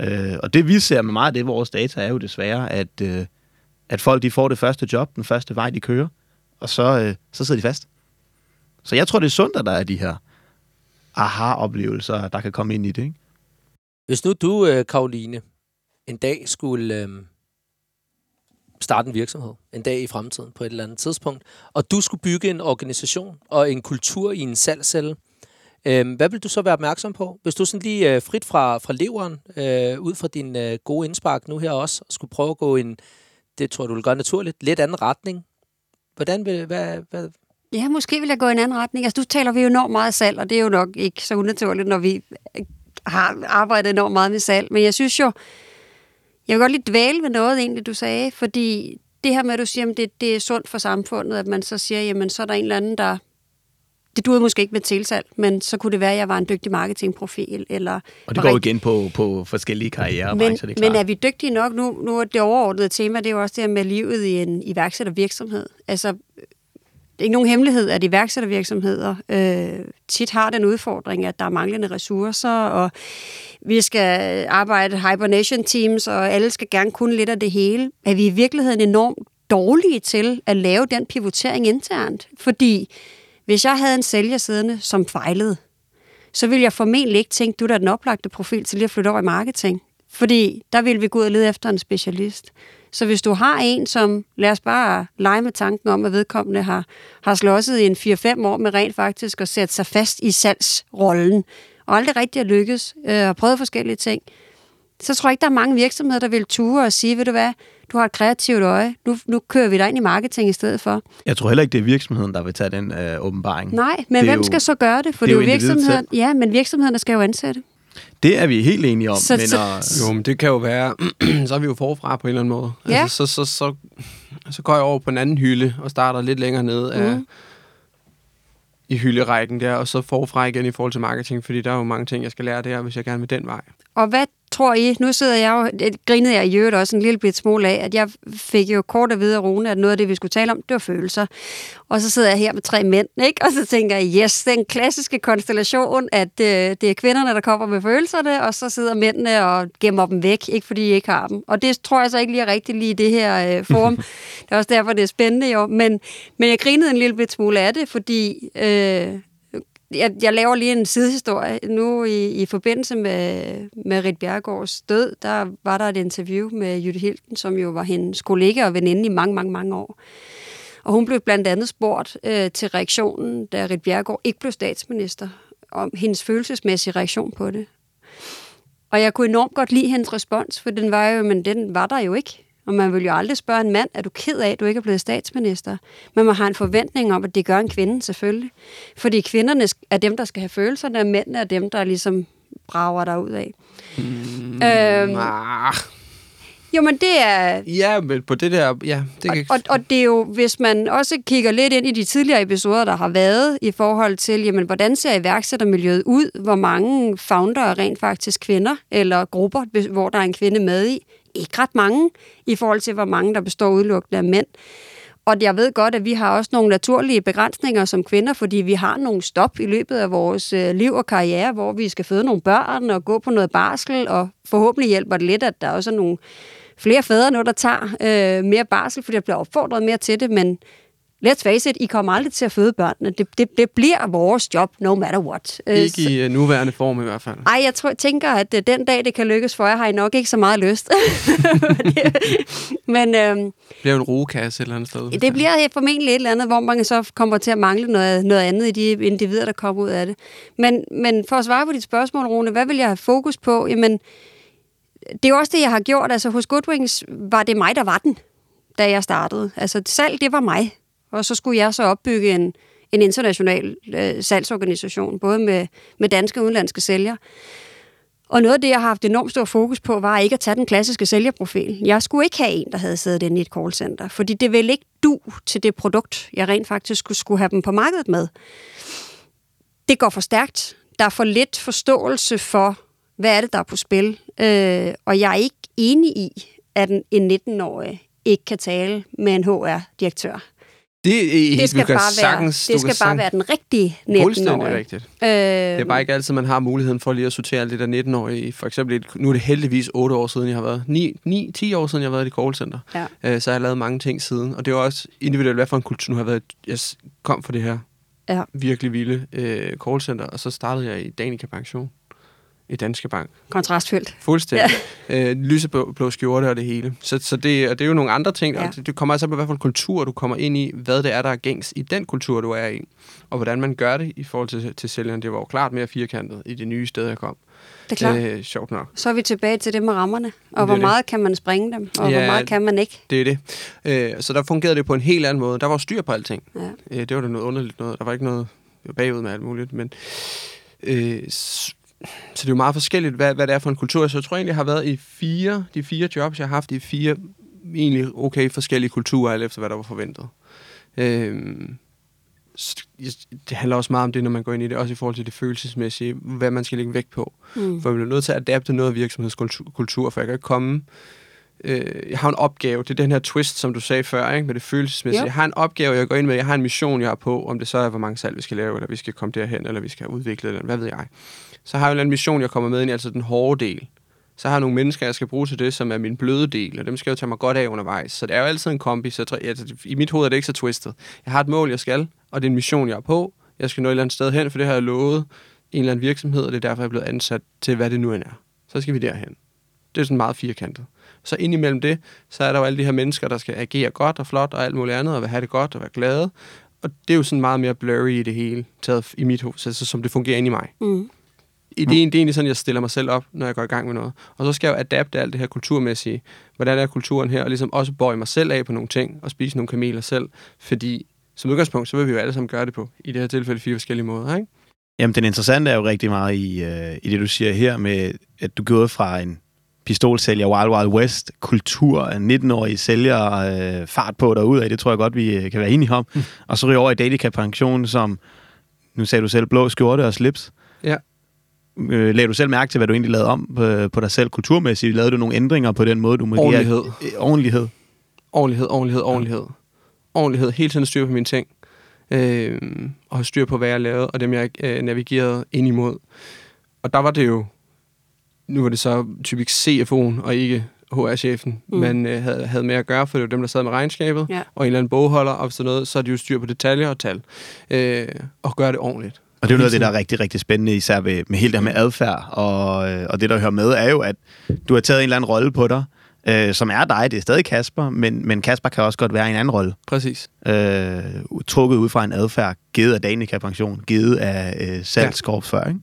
Øh, og det vi ser med meget af det, vores data er jo desværre, at, øh, at folk de får det første job, den første vej, de kører, og så, øh, så sidder de fast. Så jeg tror, det er sundt, at der er de her aha-oplevelser, der kan komme ind i det. Ikke? Hvis nu du, øh, Karoline, en dag skulle øh, starte en virksomhed, en dag i fremtiden på et eller andet tidspunkt, og du skulle bygge en organisation og en kultur i en salgscelle, øh, hvad vil du så være opmærksom på? Hvis du sådan lige øh, frit fra, fra leveren, øh, ud fra din øh, gode indspark nu her også, skulle prøve at gå en, det tror jeg, du vil gøre naturligt, lidt anden retning. Hvordan vil, hvad, hvad, Ja, måske vil jeg gå i en anden retning. Altså, du taler vi jo enormt meget salg, og det er jo nok ikke så unaturligt, når vi øh, har arbejdet enormt meget med salg. Men jeg synes jo, jeg vil godt lige dvæle ved noget egentlig, du sagde, fordi det her med, at du siger, at det, det er sundt for samfundet, at man så siger, jamen så er der en eller anden, der... Det duede måske ikke med tilsalg, men så kunne det være, at jeg var en dygtig marketingprofil. Eller og det går jo igen på, på forskellige karrierer. Men, det er men er vi dygtige nok? Nu, nu er det overordnede tema, det er jo også det her med livet i en iværksættervirksomhed. Altså, det er ikke nogen hemmelighed, at iværksættervirksomheder øh, tit har den udfordring, at der er manglende ressourcer, og vi skal arbejde hibernation teams, og alle skal gerne kunne lidt af det hele. Er vi i virkeligheden enormt dårlige til at lave den pivotering internt? Fordi hvis jeg havde en sælger siddende, som fejlede, så ville jeg formentlig ikke tænke, du er da den oplagte profil til lige at flytte over i marketing. Fordi der vil vi gå ud og lede efter en specialist. Så hvis du har en, som, lad os bare lege med tanken om, at vedkommende har, har slåsset i en 4-5 år med rent faktisk at sætte sig fast i salgsrollen, og aldrig rigtig har lykkes, øh, og prøvet forskellige ting, så tror jeg ikke, der er mange virksomheder, der vil ture og sige, ved du hvad, du har et kreativt øje, nu, nu kører vi dig ind i marketing i stedet for. Jeg tror heller ikke, det er virksomheden, der vil tage den øh, åbenbaring. Nej, men hvem jo, skal så gøre det? For det er jo, det er jo virksomheden. Ja, men virksomhederne skal jo ansætte. Det er vi helt enige om. Så, men, så, uh, jo, men det kan jo være, så er vi jo forfra på en eller anden måde. Ja. Altså, så, så, så, så går jeg over på en anden hylde og starter lidt længere nede af, Mm. i hylderækken der, og så forfra igen i forhold til marketing, fordi der er jo mange ting, jeg skal lære der, hvis jeg gerne vil den vej. Og hvad tror I, nu sidder jeg jo, det grinede jeg i øvrigt også en lille bit smule af, at jeg fik jo kort at vide af Rune, at noget af det, vi skulle tale om, det var følelser. Og så sidder jeg her med tre mænd, ikke? og så tænker jeg, yes, den klassiske konstellation, at øh, det er kvinderne, der kommer med følelserne, og så sidder mændene og gemmer dem væk, ikke fordi I ikke har dem. Og det tror jeg så ikke lige er rigtigt lige i det her øh, forum. det er også derfor, det er spændende jo. Men, men jeg grinede en lille bit smule af det, fordi... Øh, jeg, jeg laver lige en sidehistorie. Nu i, i forbindelse med, med Rit Bjergårds død, der var der et interview med Jytte Hilden, som jo var hendes kollega og veninde i mange, mange, mange år. Og hun blev blandt andet spurgt øh, til reaktionen, da Rit Bjergård ikke blev statsminister, om hendes følelsesmæssige reaktion på det. Og jeg kunne enormt godt lide hendes respons, for den var jo, men den var der jo ikke. Og man vil jo aldrig spørge en mand, er du ked af, at du ikke er blevet statsminister? Men man har en forventning om, at det gør en kvinde selvfølgelig. Fordi kvinderne er dem, der skal have følelserne, og mændene er dem, der ligesom brager der ud af. Mm, Øhm, ah, Jo, men det er... ja, men på det der, ja, det Og, kan... og, og det er jo, hvis man også kigger lidt ind i de tidligere episoder, der har været, i forhold til, jamen, hvordan ser iværksættermiljøet ud? Hvor mange founder er rent faktisk kvinder, eller grupper, hvor der er en kvinde med i? Ikke ret mange i forhold til, hvor mange der består udelukkende af mænd. Og jeg ved godt, at vi har også nogle naturlige begrænsninger som kvinder, fordi vi har nogle stop i løbet af vores øh, liv og karriere, hvor vi skal føde nogle børn og gå på noget barsel, og forhåbentlig hjælper det lidt, at der også er nogle flere fædre nu, der tager øh, mere barsel, fordi der bliver opfordret mere til det, men let's face it, I kommer aldrig til at føde børnene. Det, det, det bliver vores job, no matter what. Øh, Ikke i uh, nuværende form i hvert fald. Ej, jeg tror, tænker, at øh, den dag, det kan lykkes for jer, har I nok ikke så meget lyst. Men øhm, Det bliver en rugekasse et eller andet sted. det bliver formentlig et eller andet, hvor man så kommer til at mangle noget, noget andet i de individer, der kommer ud af det. Men, men for at svare på dit spørgsmål, Rune, hvad vil jeg have fokus på? Jamen, det er jo også det, jeg har gjort. Altså, hos Goodwings var det mig, der var den, da jeg startede. Altså, salg, det var mig. Og så skulle jeg så opbygge en, en international øh, salgsorganisation, både med, med danske og udenlandske sælgere. Og noget af det, jeg har haft enormt stor fokus på, var ikke at tage den klassiske sælgerprofil. Jeg skulle ikke have en, der havde siddet inde i et callcenter, fordi det ville ikke du til det produkt, jeg rent faktisk skulle, skulle have dem på markedet med. Det går for stærkt. Der er for lidt forståelse for, hvad er det, der er på spil. Øh, og jeg er ikke enig i, at en, en 19-årig ikke kan tale med en HR-direktør. Det, er, Det skal, bare, sagtens, være, det skal bare være den rigtige Fuldstændig 19-årige. rigtigt. Øh, Det er bare ikke altid, man har muligheden for lige at sortere alt det der 19-årige. For eksempel, nu er det heldigvis 8 år siden, jeg har været. 9, 9 10 år siden, jeg har været i callcenter. Ja. Øh, så jeg har lavet mange ting siden. Og det er også individuelt, hvad for en kultur. Nu har været, jeg kom fra det her Ja. virkelig vilde øh, callcenter, og så startede jeg i Danica Pension i Danske Bank. kontrastfyldt. Fuldstændig. Ja. Øh, lyseblå blå skjorte og det hele. Så, så det, og det er jo nogle andre ting. Ja. Og det, det kommer altså på, hvad for en kultur du kommer ind i, hvad det er, der er gængs i den kultur, du er i. Og hvordan man gør det i forhold til, til sælgeren. Det var jo klart mere firkantet i det nye sted, jeg kom. Det er klart. Øh, sjovt nok. Så er vi tilbage til det med rammerne, og Det hvor det. meget kan man springe dem, og Ja, hvor meget kan man ikke. Det er det. Øh, så der fungerede det på en helt anden måde. Der var styr på alting. Ja. Øh, det var da noget underligt noget. Der var ikke noget bagud med alt muligt. Men, øh, så det er jo meget forskelligt, hvad, hvad det er for en kultur. Så jeg tror egentlig, jeg har været i fire, de fire jobs, jeg har haft i fire egentlig okay forskellige kulturer, alt efter hvad der var forventet. Øh, s- det handler også meget om det, når man går ind i det, også i forhold til det følelsesmæssige, hvad man skal lægge vægt på. Mm. For jeg bliver nødt til at adapte noget af virksomhedskultur, kultur, for jeg kan ikke komme... Øh, jeg har en opgave, det er den her twist, som du sagde før, ikke? med det følelsesmæssige. Jo. Jeg har en opgave, jeg går ind med, jeg har en mission, jeg har på, om det så er, hvor mange salg vi skal lave, eller vi skal komme derhen, eller vi skal udvikle, eller hvad ved jeg. Så har jeg en eller anden mission, jeg kommer med ind i, altså den hårde del. Så har jeg nogle mennesker, jeg skal bruge til det, som er min bløde del, og dem skal jeg jo tage mig godt af undervejs. Så det er jo altid en kombi. Så altså, I mit hoved er det ikke så twistet. Jeg har et mål, jeg skal, og det er en mission, jeg er på. Jeg skal nå et eller andet sted hen, for det har jeg lovet en eller anden virksomhed, og det er derfor, jeg er blevet ansat til, hvad det nu end er. Så skal vi derhen. Det er sådan meget firkantet. Så indimellem det, så er der jo alle de her mennesker, der skal agere godt og flot og alt muligt andet, og vil have det godt og være glade. Og det er jo sådan meget mere blurry i det hele, taget i mit hoved, så, så som det fungerer inde i mig. Mm. I det, er, egentlig sådan, jeg stiller mig selv op, når jeg går i gang med noget. Og så skal jeg jo adapte alt det her kulturmæssige. Hvordan er kulturen her? Og ligesom også bøje mig selv af på nogle ting, og spise nogle kameler selv. Fordi som udgangspunkt, så vil vi jo alle sammen gøre det på, i det her tilfælde, fire forskellige måder, ikke? Jamen, den interessante er jo rigtig meget i, øh, i det, du siger her med, at du går fra en pistolsælger, Wild Wild West, kultur af 19-årige sælger, øh, fart på derudad, det tror jeg godt, vi øh, kan være enige om. Mm. Og så ryger over i Datica Pension, som, nu sagde du selv, blå skjorte og slips. Ja. Øh, lagde du selv mærke til, hvad du egentlig lavede om på, på dig selv kulturmæssigt? Lavede du nogle ændringer på den måde, du må Ordentlighed. Øh, ordentlighed. Ordentlighed, ordentlighed, ordentlighed. Ordentlighed, hele tiden styr på mine ting. Øh, og have styr på, hvad jeg lavede, og dem, jeg øh, navigerede ind imod. Og der var det jo, nu var det så typisk CFO'en, og ikke HR-chefen, Mm. man øh, havde, havde med at gøre, for det var dem, der sad med regnskabet, Ja. og en eller anden bogholder, og sådan noget, så er de jo styr på detaljer og tal. Øh, og gøre det ordentligt. Og det er jo noget af det, der er rigtig, rigtig spændende, især med, med hele det her med adfærd. Og, øh, og det, der hører med, er jo, at du har taget en eller anden rolle på dig, øh, som er dig. Det er stadig Kasper, men, men Kasper kan også godt være i en anden rolle. Præcis. Øh, trukket ud fra en adfærd, givet af Danica Pension, givet af øh, salgskorps før, ikke?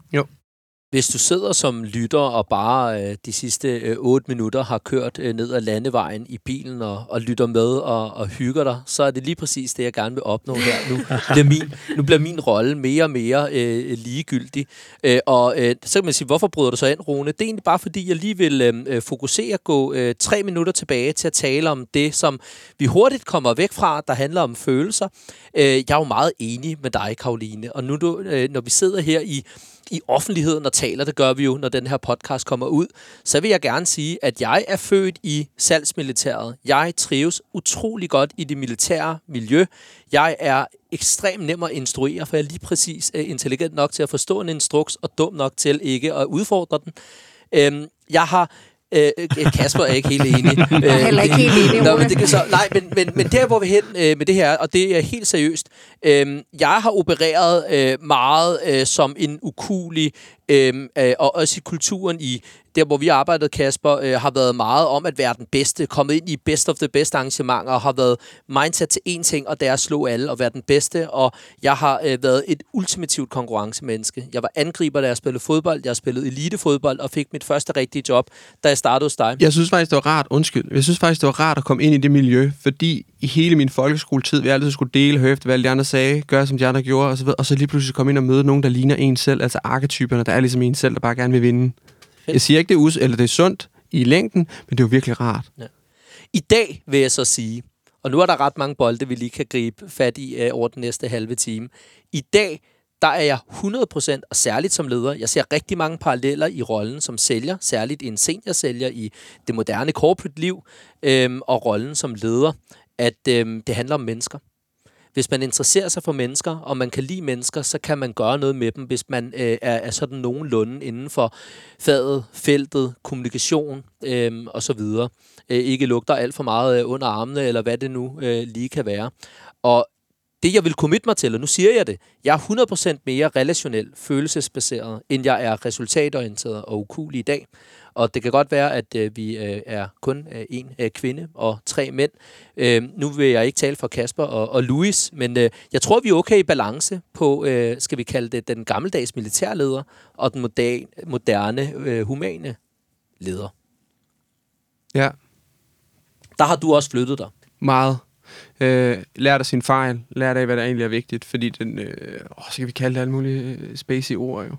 Hvis du sidder som lytter og bare øh, de sidste øh, 8 minutter har kørt øh, ned ad landevejen i bilen og, og lytter med og, og hygger dig, så er det lige præcis det, jeg gerne vil opnå her. Nu bliver min, nu bliver min rolle mere og mere øh, ligegyldig. Øh, og øh, så kan man sige, hvorfor bryder du så ind, Rune? Det er egentlig bare, fordi jeg lige vil øh, øh, fokusere, gå øh, tre minutter tilbage til at tale om det, som vi hurtigt kommer væk fra, der handler om følelser. Øh, jeg er jo meget enig med dig, Karoline. Og nu, du, øh, når vi sidder her i i offentligheden og taler, det gør vi jo, når den her podcast kommer ud, så vil jeg gerne sige, at jeg er født i salgsmilitæret. Jeg trives utrolig godt i det militære miljø. Jeg er ekstremt nem at instruere, for jeg er lige præcis øh, intelligent nok til at forstå en instruks, og dum nok til ikke at udfordre den. Øhm, jeg har Øh, Kasper er ikke helt enig. Jeg er heller ikke helt enig, Nå, men det kan så, nej, men, men, men der hvor vi hen øh, med det her, og det er helt seriøst. Øh, jeg har opereret øh, meget øh, som en ukulig, øh, øh, og også i kulturen i der, hvor vi arbejdede, Kasper, øh, har været meget om at være den bedste, kommet ind i best of the best arrangementer, og har været mindset til én ting, og det er at slå alle og være den bedste, og jeg har øh, været et ultimativt konkurrencemenneske. Jeg var angriber, da jeg spillede fodbold, jeg spillede elitefodbold, og fik mit første rigtige job, da jeg startede hos dig. Jeg synes faktisk, det var rart, undskyld, jeg synes faktisk, det var rart at komme ind i det miljø, fordi i hele min folkeskoletid, vi altid skulle dele, høre efter, hvad alle de andre sagde, gøre som de andre gjorde, og så, og så lige pludselig komme ind og møde nogen, der ligner en selv, altså arketyperne, der er ligesom en selv, der bare gerne vil vinde. Fedt. Jeg siger ikke, det er, us eller det er sundt i længden, men det er jo virkelig rart. I dag vil jeg så sige, og nu er der ret mange bolde, vi lige kan gribe fat i uh, over den næste halve time. I dag, der er jeg 100%, og særligt som leder, jeg ser rigtig mange paralleller i rollen som sælger, særligt en seniorsælger i det moderne corporate liv, øhm, og rollen som leder, at øhm, det handler om mennesker. Hvis man interesserer sig for mennesker, og man kan lide mennesker, så kan man gøre noget med dem, hvis man øh, er, er sådan nogenlunde inden for faget, feltet, kommunikation øh, og så videre. Øh, ikke lugter alt for meget øh, under armene, eller hvad det nu øh, lige kan være. Og det, jeg vil commit mig til, og nu siger jeg det, jeg er 100% mere relationel, følelsesbaseret, end jeg er resultatorienteret og ukulig i dag. Og det kan godt være, at øh, vi øh, er kun øh, en øh, kvinde og tre mænd. Øh, nu vil jeg ikke tale for Kasper og, og Louis, men øh, jeg tror, vi er okay i balance på, øh, skal vi kalde det, den gammeldags militærleder og den moderne, moderne øh, humane leder. Ja, Der har du også flyttet dig. meget. Øh, lær dig sin fejl, Lær dig, hvad der egentlig er vigtigt, fordi den, øh, åh, så kan vi kalde det alle mulige øh, spacey ord jo.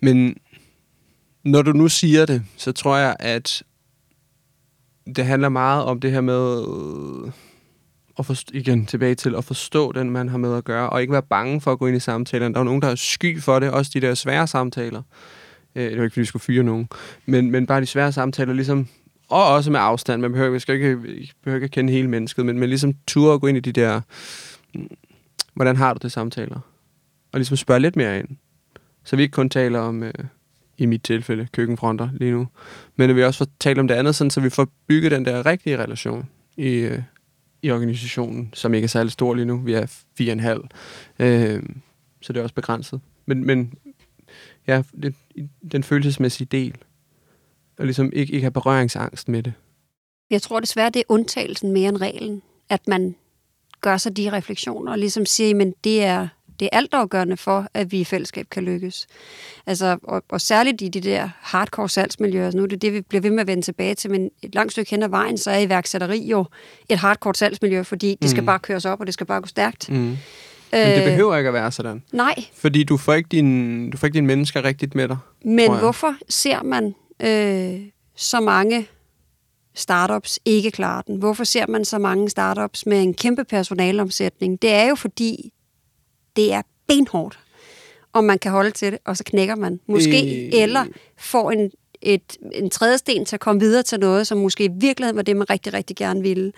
Men når du nu siger det, så tror jeg, at det handler meget om det her med Og at forstå, igen tilbage til at forstå den, man har med at gøre, og ikke være bange for at gå ind i samtalerne. Der er nogen, der er sky for det, også de der svære samtaler. Øh, det er ikke, fordi vi skulle fyre nogen, men, men bare de svære samtaler, ligesom og også med afstand. Man behøver, man skal ikke, behøver ikke at kende hele mennesket, men, men ligesom turde at gå ind i de der, mm, hvordan har du det samtaler? Og ligesom spørge lidt mere ind. Så vi ikke kun taler om, øh, i mit tilfælde, køkkenfronter lige nu, men at vi også får talt om det andet, sådan, så vi får bygget den der rigtige relation i, øh, i organisationen, som ikke er særlig stor lige nu. Vi er fire og en halv, øh, så det er også begrænset. Men, men ja, det, den følelsesmæssige del, og ligesom ikke, ikke have berøringsangst med det. Jeg tror desværre, det er undtagelsen mere end reglen, at man gør sig de refleksioner og ligesom siger, men det er, det er altafgørende for, at vi i fællesskab kan lykkes. Altså, og, og særligt i de der hardcore salgsmiljøer, altså nu er det det, vi bliver ved med at vende tilbage til, men et langt stykke hen ad vejen, så er iværksætteri jo et hardcore salgsmiljø, fordi det skal Mm. bare køres op, og det skal bare gå stærkt. Mm. Men det behøver ikke at være sådan. Nej, Fordi du får ikke dine, du får ikke dine mennesker rigtigt med dig. Men hvorfor ser man øh, så mange startups ikke klare den? Hvorfor ser man så mange startups med en kæmpe personalomsætning? Det er jo fordi, det er benhårdt, om man kan holde til det, og så knækker man. Måske, Øh. eller får en, et, en tredje sten til at komme videre til noget, som måske i virkeligheden var det, man rigtig, rigtig gerne ville.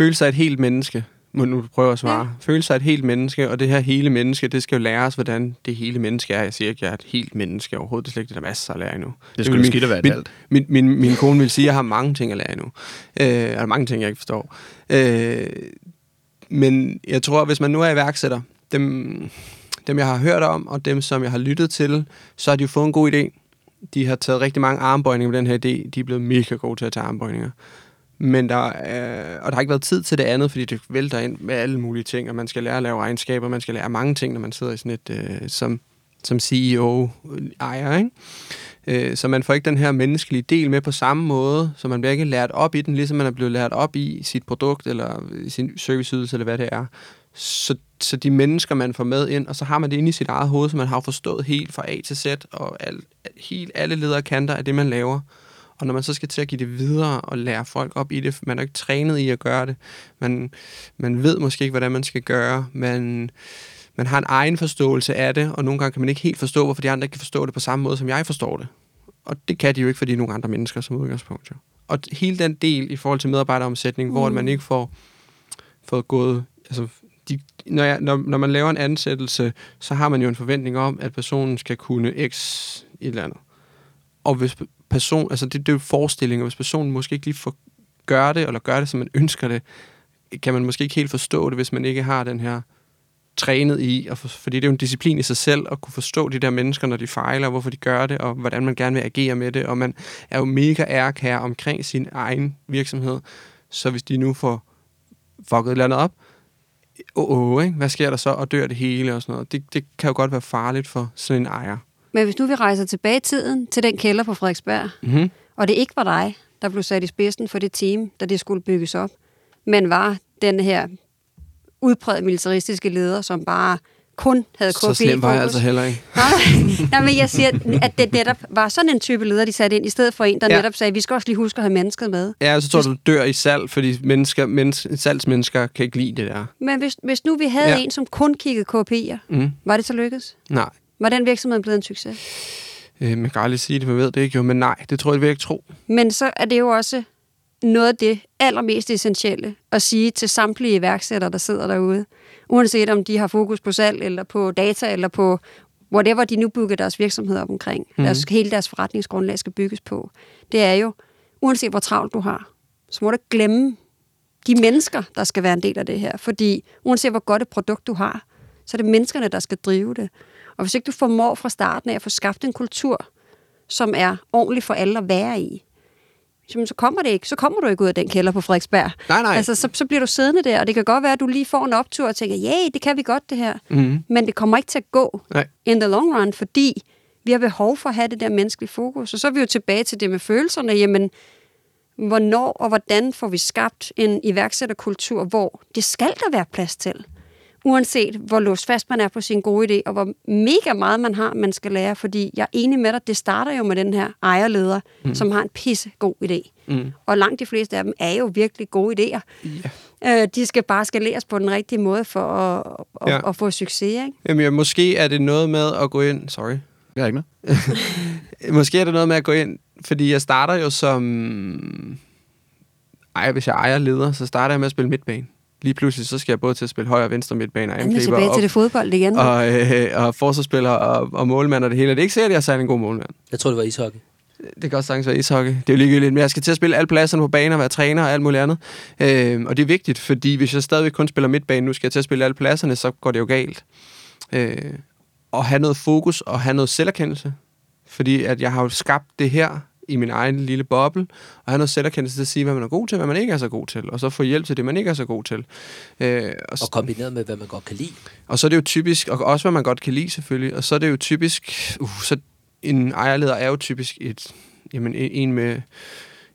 Føle sig et helt menneske. Må nu prøve at svare. Ja. Føle sig et helt menneske, og det her hele menneske, det skal jo lære os, hvordan det hele menneske er. Jeg siger ikke, at jeg er et helt menneske overhovedet. Det er slet ikke det, der er masser at lære endnu. Det skulle skidt at være min, halvt. min, min, min kone vil sige, at jeg har mange ting at lære endnu. Øh, der er mange ting, jeg ikke forstår. Øh, men jeg tror, hvis man nu er iværksætter, dem, dem jeg har hørt om, og dem som jeg har lyttet til, så har de jo fået en god idé. De har taget rigtig mange armbøjninger med den her idé. De er blevet mega gode til at tage armbøjninger. Men der øh, og der har ikke været tid til det andet, fordi det vælter ind med alle mulige ting, og man skal lære at lave regnskaber, man skal lære mange ting, når man sidder i sådan et, øh, som, som CEO-ejer, øh, ikke? Øh, så man får ikke den her menneskelige del med på samme måde, så man bliver ikke lært op i den, ligesom man er blevet lært op i sit produkt, eller sin serviceydelse, eller hvad det er. Så, så de mennesker, man får med ind, og så har man det inde i sit eget hoved, så man har forstået helt fra A til Z, og al, helt alle ledere kanter af det, man laver. Og når man så skal til at give det videre og lære folk op i det, man er ikke trænet i at gøre det. Man, man ved måske ikke, hvordan man skal gøre. Man, man har en egen forståelse af det, og nogle gange kan man ikke helt forstå, hvorfor de andre ikke kan forstå det på samme måde, som jeg forstår det. Og det kan de jo ikke, fordi de er nogle andre mennesker som udgangspunkt. Jo. Og hele den del i forhold til medarbejderomsætning, mm. hvor man ikke får, får gået... Altså, de, når, jeg, når, når man laver en ansættelse, så har man jo en forventning om, at personen skal kunne x et eller andet. Og hvis person, altså det, det er jo forestillinger, hvis personen måske ikke lige får gøre det, eller gør det, som man ønsker det, kan man måske ikke helt forstå det, hvis man ikke har den her trænet i, og for, fordi det er jo en disciplin i sig selv, at kunne forstå de der mennesker, når de fejler, hvorfor de gør det, og hvordan man gerne vil agere med det, og man er jo mega ærk her omkring sin egen virksomhed, så hvis de nu får fucket et eller andet op, åh, oh, oh, ikke? hvad sker der så, og dør det hele og sådan noget, det, det kan jo godt være farligt for sådan en ejer. Men hvis nu vi rejser tilbage i tiden til den kælder på Frederiksberg, Mm-hmm. og det ikke var dig, der blev sat i spidsen for det team, da det skulle bygges op, men var den her udpræget militaristiske leder, som bare kun havde KP Så slem var jeg altså heller ikke. Nej, nej, men jeg siger, at det netop var sådan en type leder, de satte ind, i stedet for en, der Ja. netop sagde, vi skal også lige huske at have mennesket med. Ja, så tror du, du dør i salg, fordi mennesker, mens, salgsmennesker kan ikke lide det der. Men hvis, hvis nu vi havde ja. en, som kun kiggede KP'er, Mm. var det så lykkedes? Nej, Var den virksomhed blevet en succes? øh, man kan aldrig sige det, man ved det ikke jo, men nej, det tror jeg, vil jeg ikke tro. Men så er det jo også noget af det allermest essentielle at sige til samtlige iværksættere, der sidder derude. Uanset om de har fokus på salg, eller på data, eller på whatever de nu bygger deres virksomhed op omkring. Mm. Deres, hele deres forretningsgrundlag skal bygges på. Det er jo, uanset hvor travlt du har, så må du ikke glemme de mennesker, der skal være en del af det her. Fordi uanset hvor godt et produkt du har, så er det menneskerne, der skal drive det. Og hvis ikke du formår fra starten af at få skabt en kultur, som er ordentlig for alle at være i, jamen, så kommer det ikke. Så kommer du ikke ud af den kælder på Frederiksberg. Nej, nej. Altså, så, så bliver du siddende der, og det kan godt være, at du lige får en optur og tænker, ja, det kan vi godt det her. Mm. Men det kommer ikke til at gå Nej. in the long run, fordi vi har behov for at have det der menneskelige fokus. Og så er vi jo tilbage til det med følelserne. Jamen, hvornår og hvordan får vi skabt en iværksætterkultur, hvor det skal der være plads til. Uanset hvor låst fast man er på sin gode idé, og hvor mega meget man har, man skal lære. Fordi jeg er enig med dig, det starter jo med den her ejerleder, mm. som har en pisse god idé. Mm. Og langt de fleste af dem er jo virkelig gode idéer. Ja. Øh, de skal bare skaleres på den rigtige måde for at, at, Ja. at få succes. Ikke? Jamen, ja, måske er det noget med at gå ind... Sorry. Det er ikke noget. Måske er det noget med at gå ind, fordi jeg starter jo som... Ej, hvis jeg ejer leder, så starter jeg med at spille midtbane. Lige pludselig, så skal jeg både til at spille højre og venstre midtbane, og er angriber, tilbage og, til det fodbold igen. og, øh, og forsvarsspiller og, og målmand og det hele. Og det er ikke sikkert, at jeg er særlig en god målmand. Jeg tror, det var ishockey. Det kan også sagtens være ishockey. Det er jo ligegyldigt, men jeg skal til at spille alle pladserne på banen og være træner og alt muligt andet. Øh, og det er vigtigt, fordi hvis jeg stadigvæk kun spiller midtbane, nu skal jeg til at spille alle pladserne, så går det jo galt. Øh, og have noget fokus og have noget selverkendelse. Fordi at jeg har jo skabt det her i min egen lille boble, og have noget selverkendelse til at sige, hvad man er god til, hvad man ikke er så god til, og så få hjælp til det, man ikke er så god til. Øh, og, Og kombineret med, hvad man godt kan lide. og så er det jo typisk, og også hvad man godt kan lide selvfølgelig, og så er det jo typisk, uh, så en ejerleder er jo typisk et, jamen, en med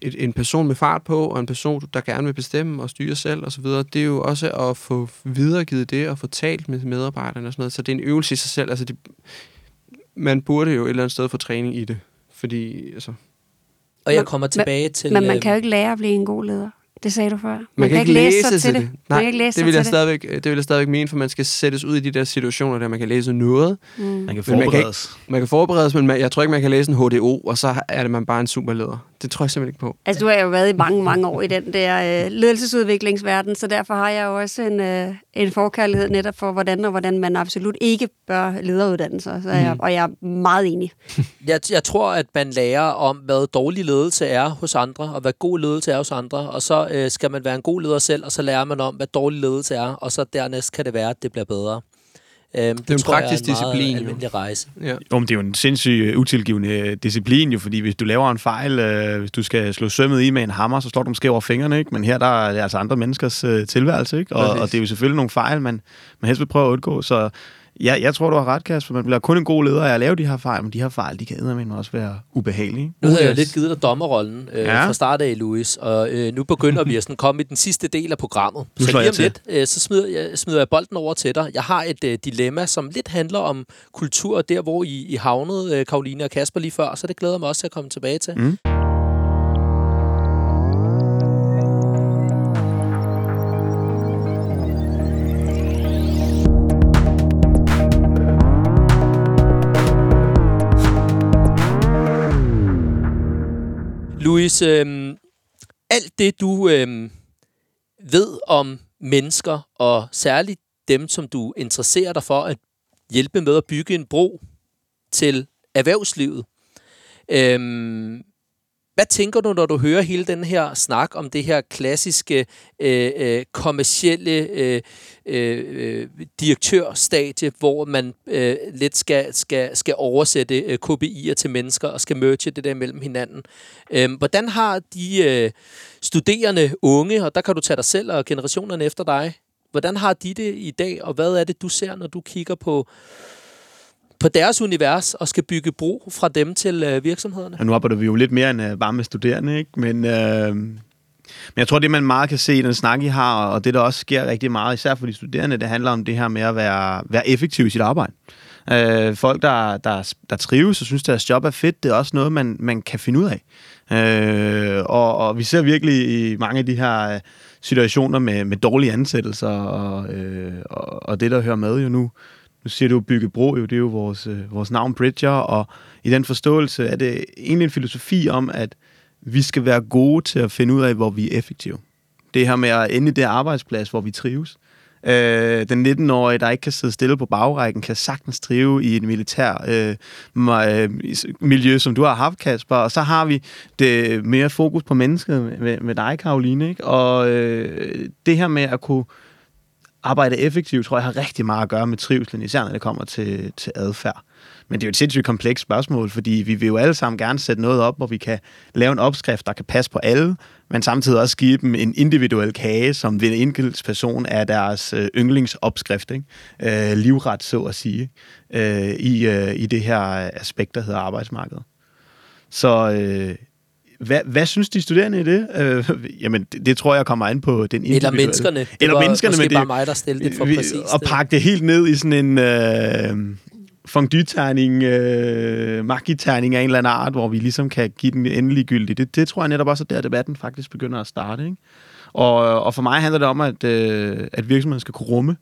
et, en person med fart på, og en person, der gerne vil bestemme og styre selv og så videre. Det er jo også at få videregivet det, og få talt med medarbejderne og sådan noget. Så det er en øvelse i sig selv. Altså, det, man burde jo et eller andet sted få træning i det. Fordi, altså, Og jeg Men- kommer tilbage til... Men man øh, kan jo ikke lære at blive en god leder. Det sagde du før. Man, man, kan, ikke læse sig til det. Man Nej, kan ikke læse det vil, sig jeg stadigvæk, det vil jeg stadigvæk mene, for man skal sættes ud i de der situationer, der man kan læse noget, det. Mm. Man kan Men man kan forberedes. Man kan forberedes, men man, jeg tror ikke, man kan læse en HDO, og så er det man bare en superleder. Det tror jeg simpelthen ikke på. Altså, du har jo været i mange, mange år i den der øh, ledelsesudviklingsverden, så derfor har jeg jo også en, øh, en forkærlighed netop for, hvordan og hvordan man absolut ikke bør lederuddannelser. Så jeg, og jeg er meget enig. Jeg, jeg tror, at man lærer om, hvad dårlig ledelse er hos andre, og hvad god ledelse er hos andre. Og så øh, skal man være en god leder selv, og så lærer man om, hvad dårlig ledelse er. Og så dernæst kan det være, at det bliver bedre. Øhm, det, en tror jeg praktisk er en disciplin, jo. almindelig rejse. Ja. Jo, men det er jo en sindssygt øh, utilgivende øh, disciplin, jo, fordi hvis du laver en fejl, øh, hvis du skal slå sømmet i med en hammer, så slår du måske over fingrene, ikke? Men her der er det altså andre menneskers øh, tilværelse, ikke? Og, Præcis. og det er jo selvfølgelig nogle fejl, man, man helst vil prøve at undgå, så ja, jeg tror, du har ret, Kasper. Man bliver kun en god leder af at lave de her fejl, men de her fejl, de kan eddermame også være ubehagelige. Nu havde jeg jo lidt givet dig dommerrollen øh, Ja. fra start af, Louis, og øh, nu begynder vi at sådan komme i den sidste del af programmet. Nu så lige om til. lidt, øh, så smider jeg, smider jeg bolden over til dig. Jeg har et øh, dilemma, som lidt handler om kultur, der hvor I, I havnede, øh, Karoline og Kasper, lige før, så det glæder mig også til at komme tilbage til. Mm. Louis, øh, alt det du øh, ved om mennesker, og særligt dem, som du interesserer dig for at hjælpe med at bygge en bro til erhvervslivet. Øh, hvad tænker du, når du hører hele den her snak om det her klassiske øh, øh, kommercielle øh, øh, direktørstadie, hvor man øh, lidt skal, skal, skal oversætte øh, KPI'er til mennesker og skal merge det der mellem hinanden. Øh, hvordan har de øh, studerende unge, og der kan du tage dig selv og generationerne efter dig, hvordan har de det i dag, og hvad er det, du ser, når du kigger på på deres univers og skal bygge bro fra dem til øh, virksomhederne. Ja, nu arbejder vi jo lidt mere end øh, bare med studerende, ikke? Men, øh, men jeg tror, det man meget kan se i den snak, I har, og det der også sker rigtig meget, især for de studerende, det handler om det her med at være, være effektiv i sit arbejde. Øh, folk, der, der, der trives og synes, deres job er fedt, det er også noget, man, man kan finde ud af. Øh, og, og vi ser virkelig i mange af de her øh, situationer med, med dårlige ansættelser og, øh, og, og det, der hører med jo nu, nu siger du bygge bro, jo, det er jo vores, øh, vores navn Bridger, og i den forståelse er det egentlig en filosofi om, at vi skal være gode til at finde ud af, hvor vi er effektive. Det her med at ende i det arbejdsplads, hvor vi trives. Øh, den 19-årige, der ikke kan sidde stille på bagrækken, kan sagtens trive i et militær øh, øh miljø, som du har haft, Kasper. Og så har vi det mere fokus på mennesket med, med dig, Karoline. Ikke? Og øh, det her med at kunne arbejde effektivt, tror jeg har rigtig meget at gøre med trivselen, især når det kommer til, til adfærd. Men det er jo et sindssygt komplekst spørgsmål, fordi vi vil jo alle sammen gerne sætte noget op, hvor vi kan lave en opskrift, der kan passe på alle, men samtidig også give dem en individuel kage, som ved en enkelt person er deres øh, yndlingsopskrift, ikke? Øh, livret så at sige, øh, i, øh, i det her aspekt, der hedder arbejdsmarkedet. Så øh, hvad, hvad synes de studerende i det? Øh, jamen, det, det tror jeg kommer an på den Eller menneskerne. Det Eller var menneskerne, men det, bare mig, der stillede det for vi, præcist. Og pakke det helt ned i sådan en øh, fondue-terning, øh, magiterning af en eller anden art, hvor vi ligesom kan give den endelig gyldig. Det, det tror jeg netop også er der, debatten faktisk begynder at starte. Ikke? Og, og for mig handler det om, at, øh, at virksomheden skal kunne rumme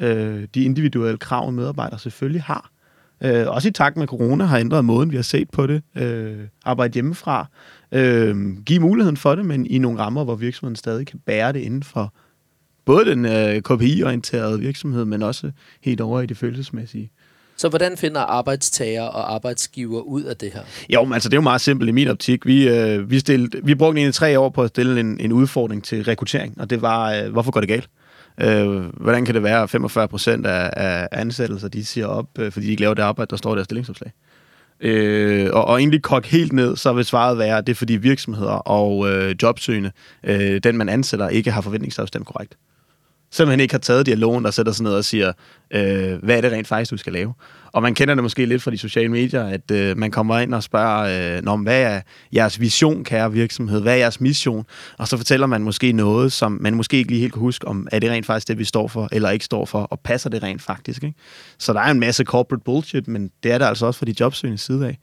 øh, de individuelle krav, medarbejdere selvfølgelig har. Øh, også i takt med corona har ændret måden, vi har set på det. Øh, arbejde hjemmefra. Øh, give muligheden for det, men i nogle rammer, hvor virksomheden stadig kan bære det inden for både den øh, KPI-orienterede virksomhed, men også helt over i det følelsesmæssige. Så hvordan finder arbejdstager og arbejdsgiver ud af det her? Jo, men altså det er jo meget simpelt i min optik. Vi, øh, vi, stillede, vi brugte egentlig tre år på at stille en, en udfordring til rekruttering, og det var, øh, hvorfor går det galt? Øh, hvordan kan det være, at 45 procent af, af ansættelser, de siger op, øh, fordi de ikke laver det arbejde, der står i deres stillingsopslag? Øh, og, og egentlig kok helt ned, så vil svaret være, at det er fordi virksomheder og øh, jobsøgende, øh, den man ansætter, ikke har forventningsafstemt korrekt simpelthen ikke har taget dialogen, og sætter sig ned og siger, øh, hvad er det rent faktisk, du skal lave? Og man kender det måske lidt fra de sociale medier, at øh, man kommer ind og spørger, øh, Nå, hvad er jeres vision, kære virksomhed? Hvad er jeres mission? Og så fortæller man måske noget, som man måske ikke lige helt kan huske, om er det rent faktisk det, vi står for, eller ikke står for, og passer det rent faktisk? Ikke? Så der er en masse corporate bullshit, men det er der altså også fra de jobsøgende side af.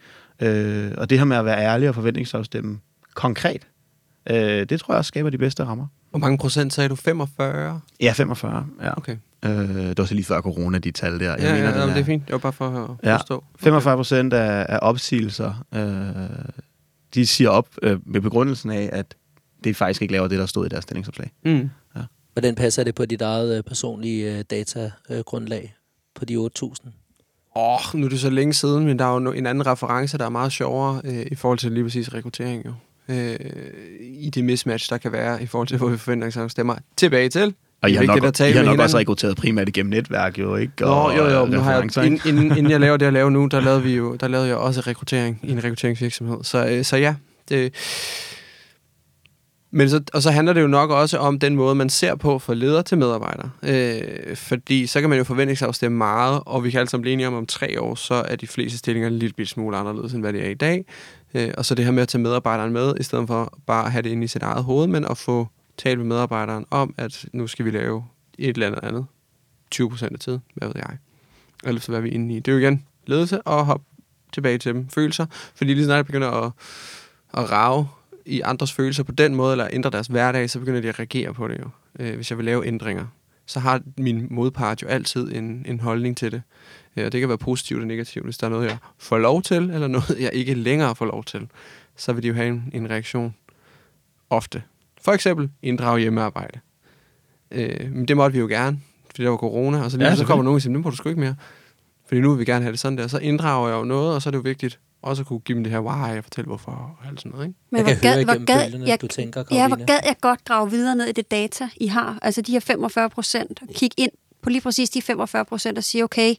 Øh, og det her med at være ærlig og forventningsafstemme konkret, øh, det tror jeg også skaber de bedste rammer. Hvor mange procent sagde du? 45? Ja, 45. Ja. Okay. Øh, det var så lige før corona, de tal der. Jeg ja, mener, ja, ja, det er fint. Det var bare for at Ja. forstå. 45 procent af, af opsigelser, øh, de siger op øh, med begrundelsen af, at det faktisk ikke laver det, der stod i deres stillingsopslag. Mm. Hvordan passer det på dit eget øh, personlige øh, datagrundlag på de 8.000? Åh, oh, nu er det så længe siden, men der er jo en anden reference, der er meget sjovere øh, i forhold til lige præcis rekruttering jo. Øh, I det mismatch, der kan være i forhold til, hvor vi forventningsafstemmer tilbage til. Og I har nok, at tale I har nok hinanden. også rekrutteret primært igennem netværk, jo ikke? Nå, Og, jo, jo, øh, nu har jeg, inden, inden jeg laver det, jeg laver nu, der lavede, vi jo, der lavede jeg også rekruttering i en rekrutteringsvirksomhed. Så, øh, så ja, det, men så, og så handler det jo nok også om den måde, man ser på for leder til medarbejder. Øh, fordi så kan man jo forventningsafstemme meget, og vi kan alle sammen blive enige om, om tre år, så er de fleste stillinger en lille smule anderledes, end hvad det er i dag. Øh, og så det her med at tage medarbejderen med, i stedet for bare at have det inde i sit eget hoved, men at få talt med medarbejderen om, at nu skal vi lave et eller andet andet. 20 procent af tiden, hvad ved jeg. Eller så hvad vi inde i. Det er jo igen ledelse og hop tilbage til dem. Følelser. Fordi lige snart jeg begynder at, at rave i andres følelser på den måde, eller ændre deres hverdag, så begynder de at reagere på det jo. Øh, hvis jeg vil lave ændringer, så har min modpart jo altid en, en holdning til det. Øh, og det kan være positivt og negativt, hvis der er noget, jeg får lov til, eller noget, jeg ikke længere får lov til. så vil de jo have en, en reaktion ofte. For eksempel inddrage hjemmearbejde. Øh, men det måtte vi jo gerne, fordi der var corona, og så, lige Ja, så kommer nogen og siger, nu må du sgu ikke mere. Fordi nu vil vi gerne have det sådan der. Så inddrager jeg jo noget, og så er det jo vigtigt også kunne give dem det her, wow, jeg fortæller hvorfor, og alt sådan noget, ikke? Men Jeg hvor kan høre gad, hvor igennem gad, bølgerne, jeg, du tænker, ja, hvor Karoline. gad jeg godt grave videre ned i det data, I har. Altså de her 45 procent. Kig ind på lige præcis de 45 procent og sige, okay,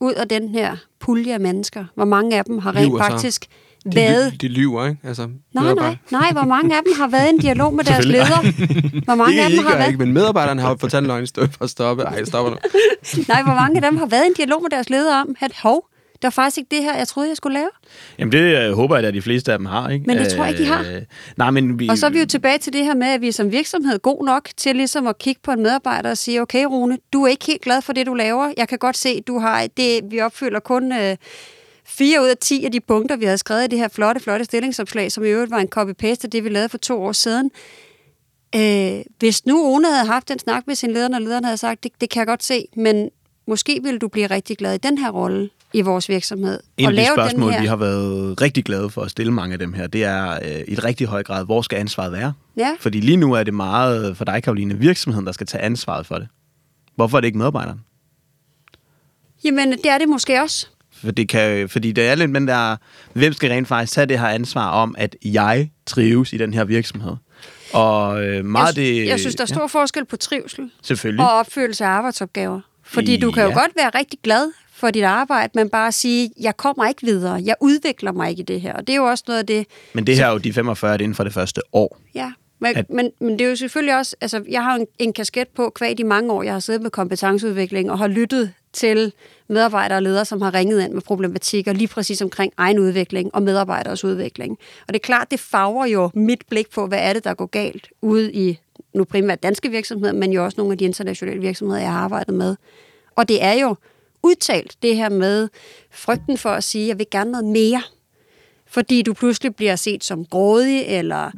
ud af den her pulje af mennesker, hvor mange af dem har rent Lyver så. faktisk De, været... ly- de lyver, ikke? Altså, Nej, nej, nej, hvor mange af dem har været i en dialog med deres leder? Hvor mange Det af dem ikke har været... ikke? Men medarbejderne har fortalt løgn i stedet for at stoppe. Ej, jeg stopper nu. Nej, hvor mange af dem har været i en dialog med deres leder om, at hov, det var faktisk ikke det her, jeg troede, jeg skulle lave. Jamen, det øh, håber jeg, at de fleste af dem har, ikke? Men det tror jeg ikke, de har. Øh, nej, men vi... Og så er vi jo tilbage til det her med, at vi er som virksomhed god nok til ligesom at kigge på en medarbejder og sige, okay Rune, du er ikke helt glad for det, du laver. Jeg kan godt se, du har det, vi opfylder kun øh, 4 ud af 10 af de punkter, vi havde skrevet i det her flotte, flotte stillingsopslag, som i øvrigt var en copy-paste af det, vi lavede for to år siden. Øh, hvis nu Rune havde haft den snak med sin leder, og lederen havde sagt, det, det kan jeg godt se, men måske ville du blive rigtig glad i den her rolle i vores virksomhed. En og af de spørgsmål, her. vi har været rigtig glade for at stille mange af dem her, det er øh, i et rigtig høj grad, hvor skal ansvaret være? Ja. Fordi lige nu er det meget for dig, Karoline, virksomheden, der skal tage ansvaret for det. Hvorfor er det ikke medarbejderen? Jamen, det er det måske også. For det kan, fordi det er lidt, men der, hvem skal rent faktisk tage det her ansvar om, at jeg trives i den her virksomhed? Og øh, meget jeg, det... jeg synes, der er stor ja. forskel på trivsel Selvfølgelig. og opfyldelse af arbejdsopgaver. Fordi du kan jo Ja. godt være rigtig glad for dit arbejde, men bare sige, jeg kommer ikke videre, jeg udvikler mig ikke i det her. Og det er jo også noget af det, Men det her er jo de 45 er det inden for det første år. ja. Men, At- men, men det er jo selvfølgelig også, altså jeg har en, en kasket på kvad de mange år, jeg har siddet med kompetenceudvikling og har lyttet til medarbejdere og ledere, som har ringet ind med problematikker lige præcis omkring egen udvikling og medarbejderes udvikling. Og det er klart, det farver jo mit blik på, hvad er det, der går galt ude i nu primært danske virksomheder, men jo også nogle af de internationale virksomheder, jeg har arbejdet med. Og det er jo udtalt det her med frygten for at sige, jeg vil gerne noget mere. Fordi du pludselig bliver set som grådig, eller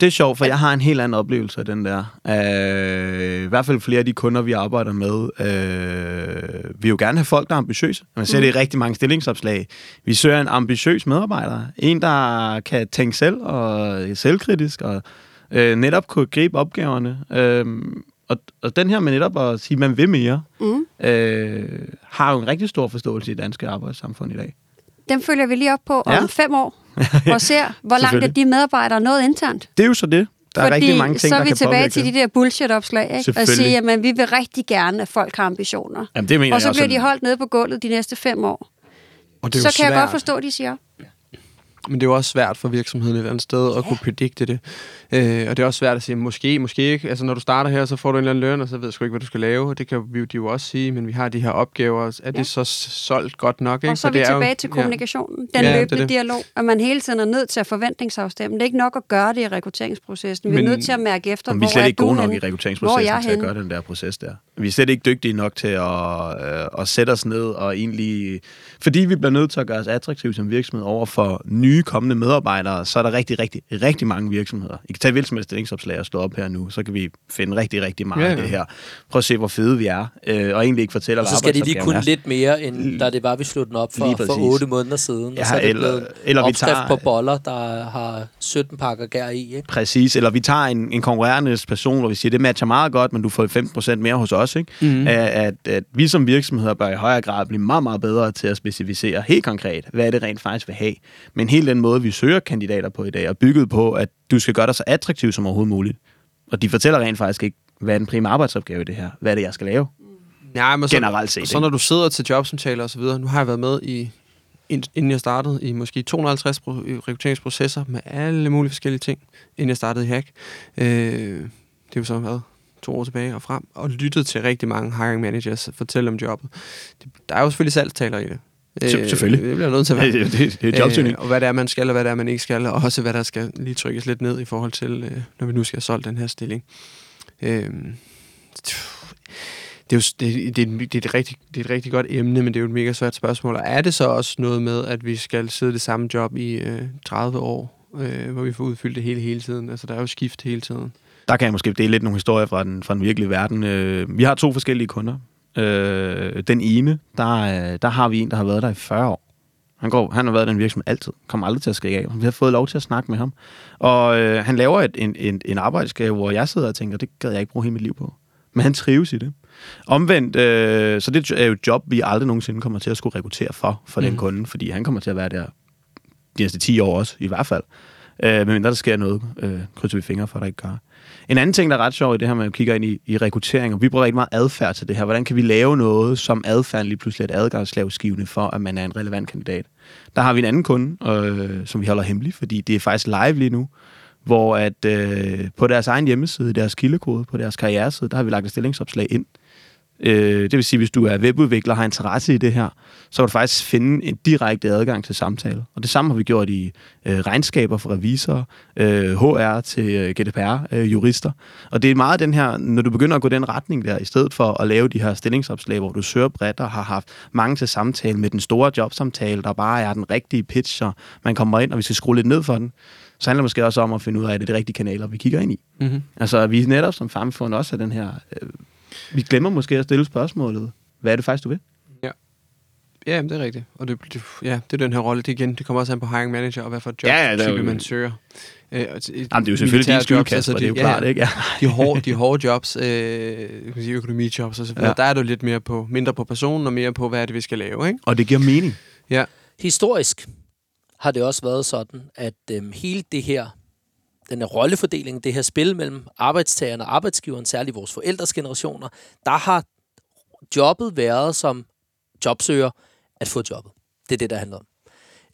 Det er sjovt, for jeg har en helt anden oplevelse af den der. Øh, I hvert fald flere af de kunder, vi arbejder med, øh, vi vil jo gerne have folk, der er ambitiøse. Man ser mm. det i rigtig mange stillingsopslag. Vi søger en ambitiøs medarbejder. En, der kan tænke selv og er selvkritisk og øh, netop kunne gribe opgaverne. Øh, og, og den her med netop at sige, at man vil mere, mm, øh, har jo en rigtig stor forståelse i det danske arbejdssamfund i dag. dem følger vi lige op på om Ja. fem år, og ser, hvor langt er de medarbejdere nået internt. Det er jo så det. Der er Fordi rigtig mange ting, så er der vi kan tilbage påvirke til det. de der bullshit-opslag, ikke? og sige, at vi vil rigtig gerne, at folk har ambitioner. Jamen, det mener Og så jeg også bliver de sådan- holdt nede på gulvet de næste fem år. Og det er Så kan jeg svært. godt forstå, at de siger, Men det er jo også svært for virksomheden et eller andet sted at kunne predikte det. Øh, og det er også svært at sige, måske, måske ikke. Altså når du starter her, så får du en eller anden løn, og så ved du sgu ikke, hvad du skal lave. Det kan vi jo, de jo også sige, men vi har de her opgaver. Er Ja. det så solgt godt nok? Ikke? og så er vi det jo- tilbage til ja. kommunikationen. Den Ja, det er løbende det. dialog, at man hele tiden er nødt til at forventningsafstemme. Det er ikke nok at gøre det i rekrutteringsprocessen. Vi er Men- nødt til at mærke efter, Men vi er hvor slet er ikke gode nok henne? i Hvor er rekrutteringsprocessen jeg til at henne? gøre den der proces der. Vi er slet ikke dygtige nok til at, øh, at sætte os ned og egentlig... Fordi vi bliver nødt til at gøre os attraktive som virksomhed over for nye kommende medarbejdere, så er der rigtig, rigtig, rigtig mange virksomheder. I kan tage hvilket som helst stillingsopslag og slå op her nu, så kan vi finde rigtig, rigtig meget Ja, af ja. det her. Prøv at se, hvor fede vi er, øh, og egentlig ikke fortælle, Og hvad så skal de lige kunne er. lidt mere, end da det var, vi slog den op for, for præcis. 8 måneder siden. Ja, og så er det eller- eller vi tager- på boller, der har 17 pakker gær i. Ikke? Præcis, eller vi tager en, en konkurrerende person, hvor vi siger, det matcher meget godt, men du får 15% mere hos os. Ikke? Mm. At, at, at vi som virksomheder bør i højere grad blive meget, meget bedre til at specificere helt konkret, hvad er det rent faktisk vil have. Men hele den måde, vi søger kandidater på i dag, er bygget på, at du skal gøre dig så attraktiv som overhovedet muligt. Og de fortæller rent faktisk ikke, hvad er den primære arbejdsopgave i det her? Hvad er det, jeg skal lave? Ja, men så, Generelt set, Så når du sidder til jobsamtaler og så videre, nu har jeg været med i, ind- inden jeg startede, i måske 250 pro- rekrutteringsprocesser med alle mulige forskellige ting, inden jeg startede i Hack. Øh, det er jo så hvad, to år tilbage og frem, og lyttet til rigtig mange hiring managers fortælle om jobbet. Det, der er jo selvfølgelig salgstaler i det. Øh, Se- selvfølgelig. Det bliver nødt til at være. Det, det, det er jobsøgning. Øh, og hvad det er, man skal, og hvad det er, man ikke skal, og også hvad der skal lige trykkes lidt ned i forhold til, øh, når vi nu skal have solgt den her stilling. Øh, det er jo det, det, er, et- det, er et rigtig, det er et rigtig godt emne, men det er jo et mega svært spørgsmål. Og er det så også noget med, at vi skal sidde det samme job i øh, 30 år, øh, hvor vi får udfyldt det hele hele tiden? Altså, der er jo skift hele tiden. Der kan jeg måske dele lidt nogle historier fra den, fra den virkelige verden. Øh, vi har to forskellige kunder. Øh, den ene, der, er- der har vi en, der har været der i 40 år. Han, går, han har været i den virksomhed altid. Kommer aldrig til at skrige af. Vi har fået lov til at snakke med ham. Og øh, han laver et, en, en, en arbejdsgave, hvor jeg sidder og tænker, det gad jeg ikke bruge hele mit liv på. Men han trives i det. Omvendt, øh, så det er jo et job, vi aldrig nogensinde kommer til at skulle rekruttere for, for mm. den kunde, fordi han kommer til at være der de næste 10 år også, i hvert fald. Øh, men der sker noget, øh, krydser vi fingre for, at der ikke gør. En anden ting, der er ret sjov i det her, man kigger ind i, i rekruttering, og vi bruger rigtig meget adfærd til det her. Hvordan kan vi lave noget, som adfærd lige pludselig er et adgangslavsgivende for, at man er en relevant kandidat? Der har vi en anden kunde, øh, som vi holder hemmelig, fordi det er faktisk live lige nu, hvor at øh, på deres egen hjemmeside, deres kildekode, på deres karriereside, der har vi lagt et stillingsopslag ind, Øh, det vil sige, hvis du er webudvikler og har interesse i det her, så kan du faktisk finde en direkte adgang til samtale. Og det samme har vi gjort i øh, regnskaber for revisorer, øh, HR til øh, GDPR-jurister. Øh, og det er meget den her, når du begynder at gå den retning der, i stedet for at lave de her stillingsopslag, hvor du søger bredt og har haft mange til samtale med den store jobsamtale, der bare er den rigtige pitch, og man kommer ind, og vi skal skrue lidt ned for den, så handler det måske også om at finde ud af, at det er de rigtige kanaler, vi kigger ind i. Mm-hmm. Altså, vi netop som samfund også af den her øh, vi glemmer måske at stille spørgsmålet. Hvad er det faktisk, du vil? Ja, ja det er rigtigt. Og det, det, ja, det er den her rolle. Det, igen, det kommer også an på hiring manager, og hvad for job ja, ja, type, man søger. Øh, Jamen, det er jo selvfølgelig din skyldkasse, altså, det er jo ja, klart, ikke? Ja. de, hårde, de hårde jobs, øh, kan sige økonomijobs og så videre, ja. der er du lidt mere på, mindre på personen og mere på, hvad er det, vi skal lave, ikke? Og det giver mening. Ja. Historisk har det også været sådan, at øh, hele det her den her rollefordeling, det her spil mellem arbejdstagerne og arbejdsgiveren, særligt vores forældres generationer, der har jobbet været som jobsøger at få jobbet. Det er det, der handler om.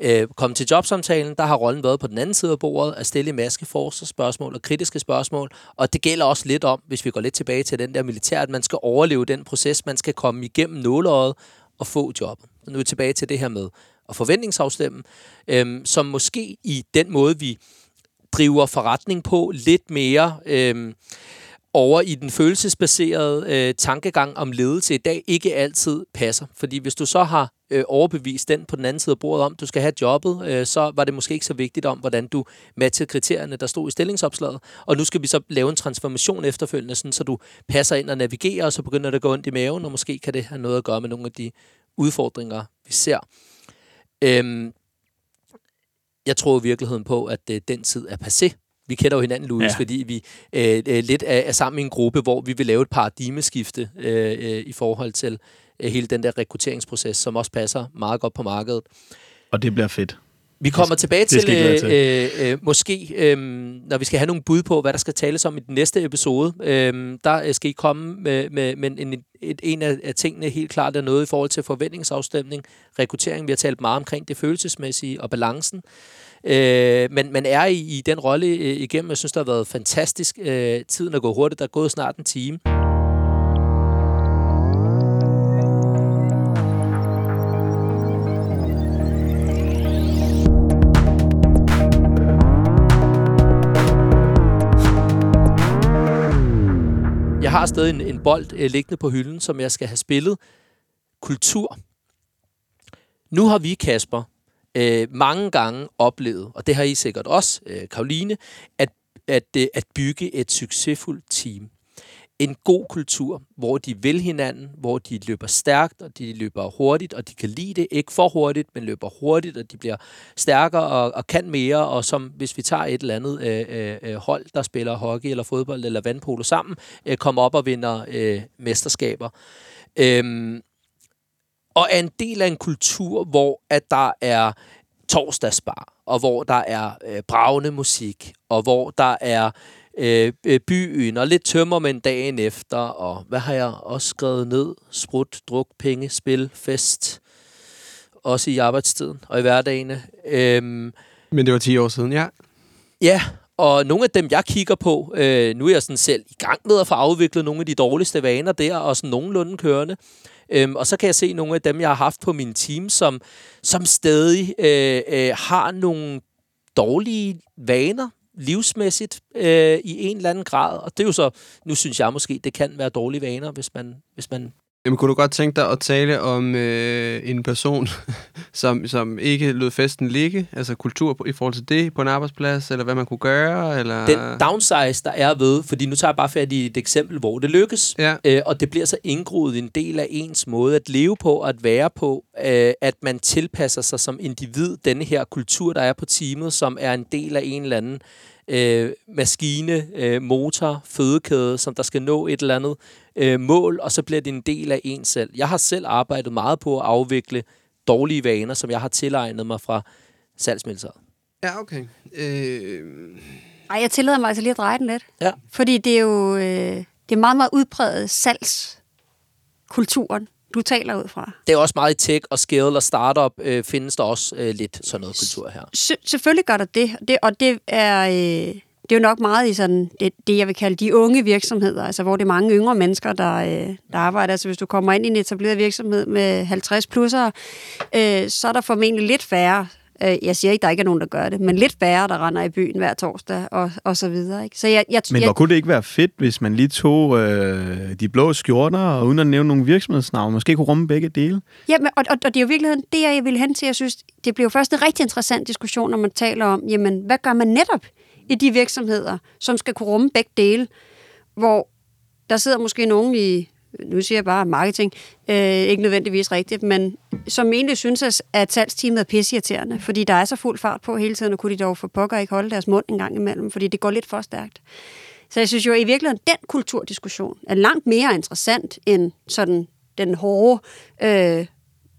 Øh, kom til jobsamtalen, der har rollen været på den anden side af bordet, at stille maske spørgsmål og kritiske spørgsmål, og det gælder også lidt om, hvis vi går lidt tilbage til den der militær, at man skal overleve den proces, man skal komme igennem nåleøjet og få jobbet. Så nu er vi tilbage til det her med at forventningsafstemme, øh, som måske i den måde, vi driver forretning på lidt mere øh, over i den følelsesbaserede øh, tankegang om ledelse i dag ikke altid passer. Fordi hvis du så har øh, overbevist den på den anden side af bordet om, du skal have jobbet, øh, så var det måske ikke så vigtigt om, hvordan du matchede kriterierne, der stod i stillingsopslaget. Og nu skal vi så lave en transformation efterfølgende, sådan, så du passer ind og navigerer, og så begynder det at gå ondt i maven, og måske kan det have noget at gøre med nogle af de udfordringer, vi ser. Øhm, jeg tror i virkeligheden på, at øh, den tid er passé. Vi kender jo hinanden, Louis, ja. fordi vi øh, øh, lidt er, er sammen i en gruppe, hvor vi vil lave et paradigmeskifte øh, øh, i forhold til øh, hele den der rekrutteringsproces, som også passer meget godt på markedet. Og det bliver fedt. Vi kommer tilbage til, til. Øh, øh, måske, øh, når vi skal have nogle bud på, hvad der skal tales om i den næste episode, øh, der skal I komme med, med, med en, et, en af, af tingene helt klart er noget i forhold til forventningsafstemning, rekruttering. Vi har talt meget omkring det følelsesmæssige og balancen. Øh, men man er i, i den rolle øh, igennem. Jeg synes, det har været fantastisk. Øh, tiden er gået hurtigt. Der er gået snart en time. Jeg har stadig en, en bold øh, liggende på hylden, som jeg skal have spillet. Kultur. Nu har vi, Kasper, øh, mange gange oplevet, og det har I sikkert også, øh, Karoline, at, at, øh, at bygge et succesfuldt team. En god kultur, hvor de vil hinanden, hvor de løber stærkt, og de løber hurtigt, og de kan lide det. Ikke for hurtigt, men løber hurtigt, og de bliver stærkere og, og kan mere. Og som hvis vi tager et eller andet øh, øh, øh hold, der spiller hockey eller fodbold eller vandpolo sammen, øh, kommer op og vinder øh, mesterskaber. Øh, og er en del af en kultur, hvor at der er torsdagsbar, og hvor der er øh, bravende musik, og hvor der er øh, øh, byen, og lidt tømmermænd dagen efter, og hvad har jeg også skrevet ned? Sprut, druk, penge, spil, fest, også i arbejdstiden og i hverdagene. Øhm, Men det var 10 år siden, ja. Ja, og nogle af dem, jeg kigger på, øh, nu er jeg sådan selv i gang med at få afviklet nogle af de dårligste vaner der, og sådan nogenlunde kørende. Øhm, og så kan jeg se nogle af dem, jeg har haft på min team, som, som stadig øh, øh, har nogle dårlige vaner livsmæssigt øh, i en eller anden grad. Og det er jo så, nu synes jeg måske, det kan være dårlige vaner, hvis man, hvis man Jamen, kunne du godt tænke dig at tale om øh, en person, som, som ikke lød festen ligge? Altså kultur på, i forhold til det på en arbejdsplads, eller hvad man kunne gøre? Eller? Den downsize, der er ved, fordi nu tager jeg bare fat i et eksempel, hvor det lykkes, Ja. øh, og det bliver så indgroet en del af ens måde at leve på, og at være på, øh, at man tilpasser sig som individ, denne her kultur, der er på teamet, som er en del af en eller anden øh, maskine, øh, motor, fødekæde, som der skal nå et eller andet øh, mål, og så bliver det en del af en selv. Jeg har selv arbejdet meget på at afvikle dårlige vaner, som jeg har tilegnet mig fra salgsmilitæret. Ja, okay. Øh, Ej, jeg tillader mig altså lige at dreje den lidt. Ja. Fordi det er jo øh, det er meget, meget udpræget salgskulturen, du taler ud fra. Det er også meget i tech og scale og startup, øh, findes der også øh, lidt sådan noget kultur her. Se- selvfølgelig gør der det, det og det er, øh, det er jo nok meget i sådan det, det, jeg vil kalde de unge virksomheder, altså hvor det er mange yngre mennesker, der, øh, der arbejder. Altså hvis du kommer ind i en etableret virksomhed med 50 plusser, øh, så er der formentlig lidt færre, jeg siger ikke, der ikke er nogen, der gør det, men lidt færre, der render i byen hver torsdag og, og så videre. Ikke? Så jeg, jeg, Men jeg, hvor kunne det ikke være fedt, hvis man lige tog øh, de blå skjorter, og uden at nævne nogle virksomhedsnavne, måske kunne rumme begge dele? Ja, men, og, og, og det er jo virkeligheden det, jeg vil hen til. Jeg synes, det bliver jo først en rigtig interessant diskussion, når man taler om, jamen, hvad gør man netop i de virksomheder, som skal kunne rumme begge dele, hvor der sidder måske nogen i, nu siger jeg bare marketing, øh, ikke nødvendigvis rigtigt, men som egentlig synes, at- at salgsteamet er pissirriterende, fordi der er så fuld fart på hele tiden, og kunne de dog for pokker ikke holde deres mund en gang imellem, fordi det går lidt for stærkt. Så jeg synes jo i virkeligheden, den kulturdiskussion er langt mere interessant end sådan den hårde, øh,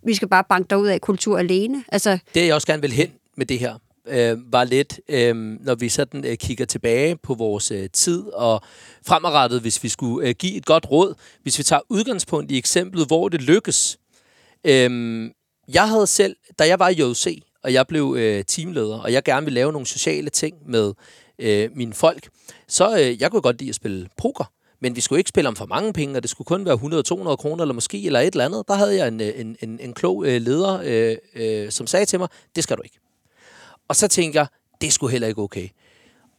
vi skal bare banke derud af kultur alene. Altså, Det, er jeg også gerne vil hen med det her, øh, var lidt, øh, når vi sådan øh, kigger tilbage på vores øh, tid, og fremadrettet, hvis vi skulle øh, give et godt råd, hvis vi tager udgangspunkt i eksemplet, hvor det lykkes. Øh, jeg havde selv, da jeg var i JC, og jeg blev øh, teamleder, og jeg gerne ville lave nogle sociale ting med øh, mine folk, så øh, jeg kunne godt lide at spille poker. Men vi skulle ikke spille om for mange penge, og det skulle kun være 100-200 kroner, eller måske, eller et eller andet. Der havde jeg en, øh, en, en, en klog øh, leder, øh, øh, som sagde til mig, det skal du ikke. Og så tænkte jeg, det skulle heller ikke okay.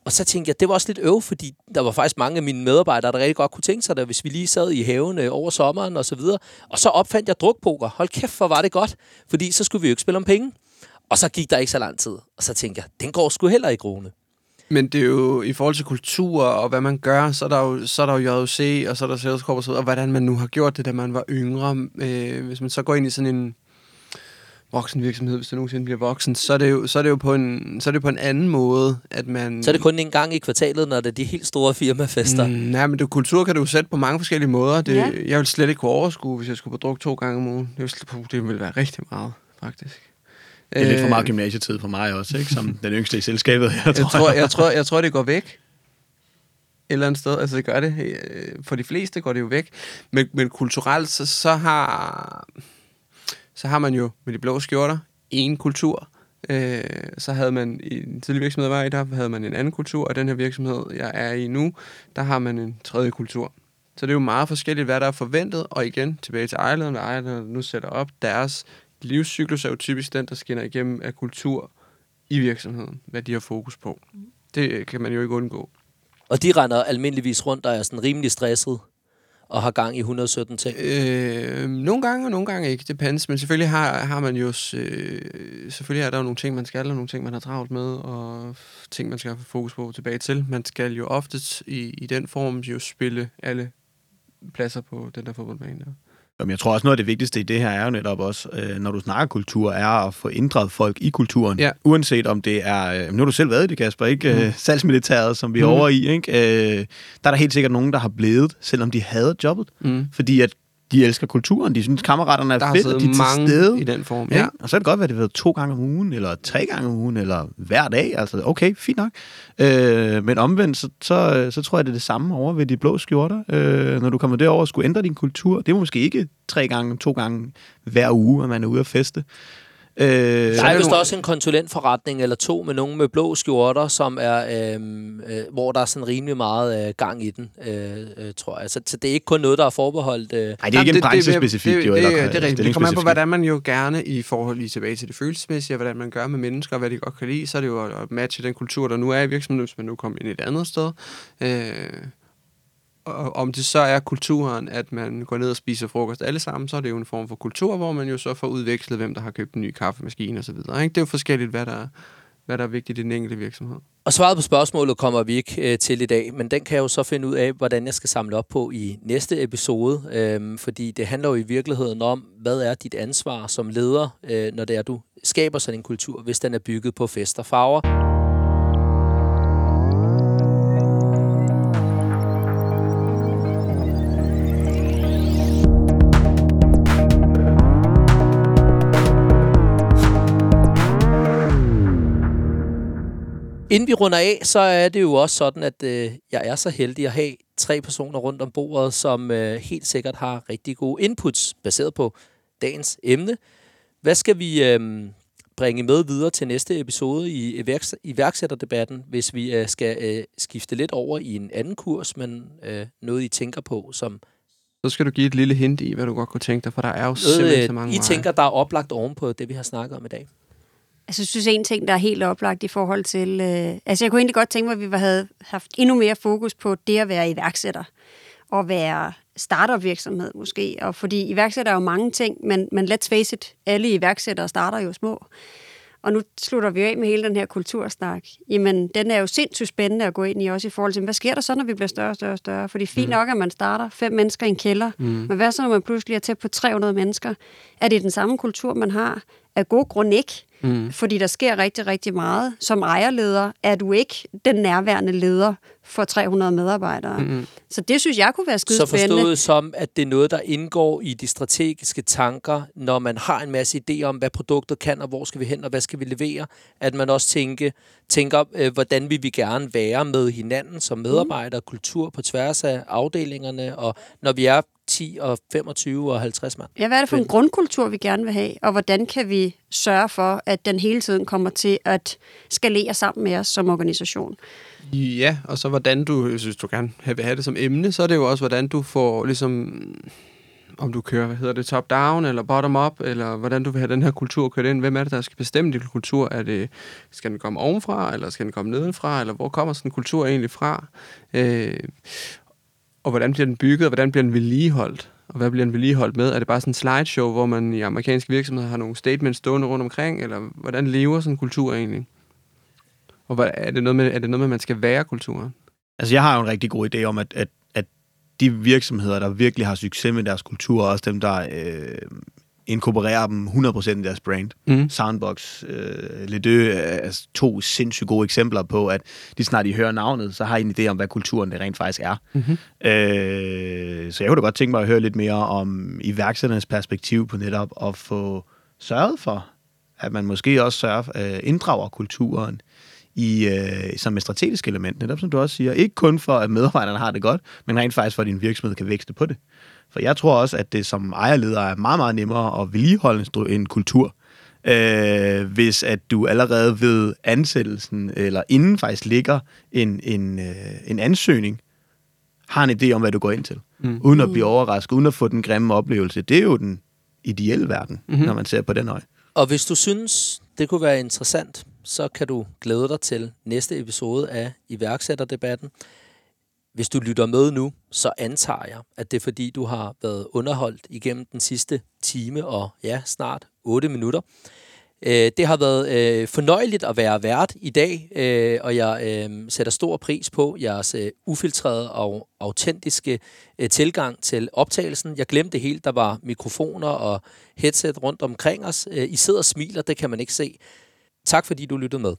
Og så tænkte jeg, det var også lidt øv, fordi der var faktisk mange af mine medarbejdere, der rigtig godt kunne tænke sig det, hvis vi lige sad i haven øh, over sommeren og så videre. Og så opfandt jeg drukpoker. Hold kæft, hvor var det godt. Fordi så skulle vi jo ikke spille om penge. Og så gik der ikke så lang tid. Og så tænkte jeg, den går sgu heller ikke, Rune. Men det er jo i forhold til kultur og hvad man gør, så er der jo, så er der jo JOC, og så er der Sales Corp og så videre, og hvordan man nu har gjort det, da man var yngre. Øh, hvis man så går ind i sådan en voksenvirksomhed, hvis det nogensinde bliver voksen, så er det jo, så er det jo på, en, så er det på en anden måde, at man... Så er det kun en gang i kvartalet, når det er de helt store firmafester. Mm, nej, men det, kultur kan du jo sætte på mange forskellige måder. Det, Ja. Jeg vil slet ikke kunne overskue, hvis jeg skulle på druk to gange om ugen. Det ville, det ville være rigtig meget, faktisk. Det er lidt for Øh, meget gymnasietid for mig også, ikke? Som den yngste i selskabet her, jeg tror tror, jeg, tror, jeg tror, det går væk. Et eller andet sted. Altså, det gør det. Øh, For de fleste går det jo væk. Men, men kulturelt, så, så, har, så har man jo med de blå skjorter en kultur. Øh, så havde man i den tidlige virksomhed, jeg var i, der havde man en anden kultur, og den her virksomhed, jeg er i nu, der har man en tredje kultur. Så det er jo meget forskelligt, hvad der er forventet, og igen, tilbage til ejerlederen, hvad ejerlederen nu sætter op, deres livscyklus er jo typisk den, der skinner igennem af kultur i virksomheden, hvad de har fokus på. Det kan man jo ikke undgå. Og de render almindeligvis rundt og er sådan rimelig stresset og har gang i 117 ting. Øh, nogle gange og nogle gange ikke, det depends, men selvfølgelig har, har man jo, øh, selvfølgelig er der jo nogle ting, man skal, og nogle ting, man har travlt med, og ting, man skal have fokus på tilbage til. Man skal jo oftest i, i den form jo spille alle pladser på den der fodboldbane der. Jamen, jeg tror også, noget af det vigtigste i det her er jo netop også, øh, når du snakker kultur, er at få inddraget folk i kulturen. Ja. Uanset om det er... Øh, nu har du selv været i det, Kasper, ikke? Mm. Øh, salgsmilitæret, som vi er Mhm. over i, ikke? Øh, der er der helt sikkert nogen, der har blevet, selvom de havde jobbet. Mm. Fordi at de elsker kulturen, de synes, kammeraterne er Der fedt, og de er siddet til mange stede. i den form. Ja. Ja. Og så kan det godt være, at det har været to gange om ugen, eller tre gange om ugen, eller hver dag. Altså, okay, fint nok. Øh, men omvendt, så, så, så tror jeg, det er det samme over ved de blå skjorter. Øh, når du kommer derover og skulle ændre din kultur, det er måske ikke tre gange, to gange hver uge, at man er ude at feste. Øh, Der er det vist også en konsulentforretning eller to med nogen med blå skjorter, som er, øhm, øh, hvor der er sådan rimelig meget øh, gang i den, øh, øh, tror jeg. Så, så det er ikke kun noget, der er forbeholdt... Øh, Nej, det er ikke en branchespecifik, det, jo. det, eller det, det er rigtigt. Det kommer an på, hvordan man jo gerne i forhold lige tilbage til det følelsesmæssige, og hvordan man gør med mennesker, og hvad de godt kan lide, så er det jo at- at matche den kultur, der nu er i virksomheden, hvis man nu kommer ind et andet sted. Øh, og om det så er kulturen, at man går ned og spiser frokost alle sammen, så er det jo en form for kultur, hvor man jo så får udvekslet, hvem der har købt en ny kaffemaskine osv. Det er jo forskelligt, hvad der, er, hvad der er vigtigt i den enkelte virksomhed. Og svaret på spørgsmålet kommer vi ikke øh, til i dag, men den kan jeg jo så finde ud af, hvordan jeg skal samle op på i næste episode. øh, fordi det handler jo i virkeligheden om, hvad er dit ansvar som leder, øh, når det er, du skaber sådan en kultur, hvis den er bygget på fest og farver. Inden vi runder af, så er det jo også sådan, at øh, jeg er så heldig at have tre personer rundt om bordet, som øh, helt sikkert har rigtig gode inputs baseret på dagens emne. Hvad skal vi øh, bringe med videre til næste episode i iværksætterdebatten, hvis vi øh, skal øh, skifte lidt over i en anden kurs, men øh, noget I tænker på, som... Så skal du give et lille hint i, hvad du godt kunne tænke dig, for der er jo noget, simpelthen så mange I tænker, der er oplagt oven på det, vi har snakket om i dag. Altså, jeg synes, en ting, der er helt oplagt i forhold til... Øh, altså, jeg kunne egentlig godt tænke mig, at vi havde haft endnu mere fokus på det at være iværksætter. Og være startup-virksomhed måske. Og fordi iværksætter er jo mange ting, men, men let's face it, alle iværksættere starter jo små. Og nu slutter vi af med hele den her kultursnak. Jamen, den er jo sindssygt spændende at gå ind i, også i forhold til, hvad sker der så, når vi bliver større og større og større? Fordi fint mm. nok, at man starter fem mennesker i en kælder, mm. men hvad så, når man pludselig er tæt på 300 mennesker? Er det den samme kultur, man har? Af god grund ikke. Mm. Fordi der sker rigtig, rigtig meget. Som ejerleder er du ikke den nærværende leder for 300 medarbejdere. Mm-hmm. Så det synes jeg kunne være skide Så forstået som, at det er noget, der indgår i de strategiske tanker, når man har en masse idéer om, hvad produktet kan, og hvor skal vi hen, og hvad skal vi levere, at man også tænke, tænker, øh, hvordan vil vi gerne være med hinanden som medarbejdere, mm. kultur på tværs af afdelingerne, og når vi er 10 og 25 og 50 mand. Ja, hvad er det for en grundkultur, vi gerne vil have, og hvordan kan vi sørge for, at den hele tiden kommer til at skalere sammen med os som organisation? Ja, og så hvordan du, synes du gerne vil have det som emne, så er det jo også, hvordan du får ligesom om du kører, hvad hedder det, top-down eller bottom-up, eller hvordan du vil have den her kultur kørt ind. Hvem er det, der skal bestemme din kultur? Er det, skal den komme ovenfra, eller skal den komme nedenfra, eller hvor kommer sådan en kultur egentlig fra? Øh, og hvordan bliver den bygget, og hvordan bliver den vedligeholdt? Og hvad bliver den vedligeholdt med? Er det bare sådan en slideshow, hvor man i amerikanske virksomheder har nogle statements stående rundt omkring, eller hvordan lever sådan en kultur egentlig? Og hvad, er, det noget med, er det noget med, at man skal være kulturen? Altså, jeg har jo en rigtig god idé om, at, at, at de virksomheder, der virkelig har succes med deres kultur, også dem, der øh, inkorporerer dem 100% i deres brand. Mm. Soundbox, øh, Ledø er to sindssygt gode eksempler på, at de snart I hører navnet, så har I en idé om, hvad kulturen det rent faktisk er. Mm-hmm. Øh, så jeg kunne da godt tænke mig at høre lidt mere om iværksætternes perspektiv på netop at få sørget for, at man måske også sørger, øh, inddrager kulturen i, øh, som et strategisk element, netop som du også siger. Ikke kun for, at medarbejderne har det godt, men rent faktisk for, at din virksomhed kan vækste på det. For jeg tror også, at det som ejerleder er meget, meget nemmere at vedligeholde en kultur, øh, hvis at du allerede ved ansættelsen, eller inden faktisk ligger en, en, øh, en ansøgning, har en idé om, hvad du går ind til. Mm. Uden at blive overrasket, uden at få den grimme oplevelse. Det er jo den ideelle verden, mm-hmm. når man ser på den øje. Og hvis du synes, det kunne være interessant, så kan du glæde dig til næste episode af iværksætterdebatten. Hvis du lytter med nu, så antager jeg, at det er fordi, du har været underholdt igennem den sidste time og ja, snart 8 minutter. Øh, det har været øh, fornøjeligt at være vært i dag, øh, og jeg øh, sætter stor pris på jeres øh, ufiltrerede og autentiske øh, tilgang til optagelsen. Jeg glemte helt, der var mikrofoner og headset rundt omkring os. Øh, I sidder og smiler, det kan man ikke se. Tak fordi du lyttede med.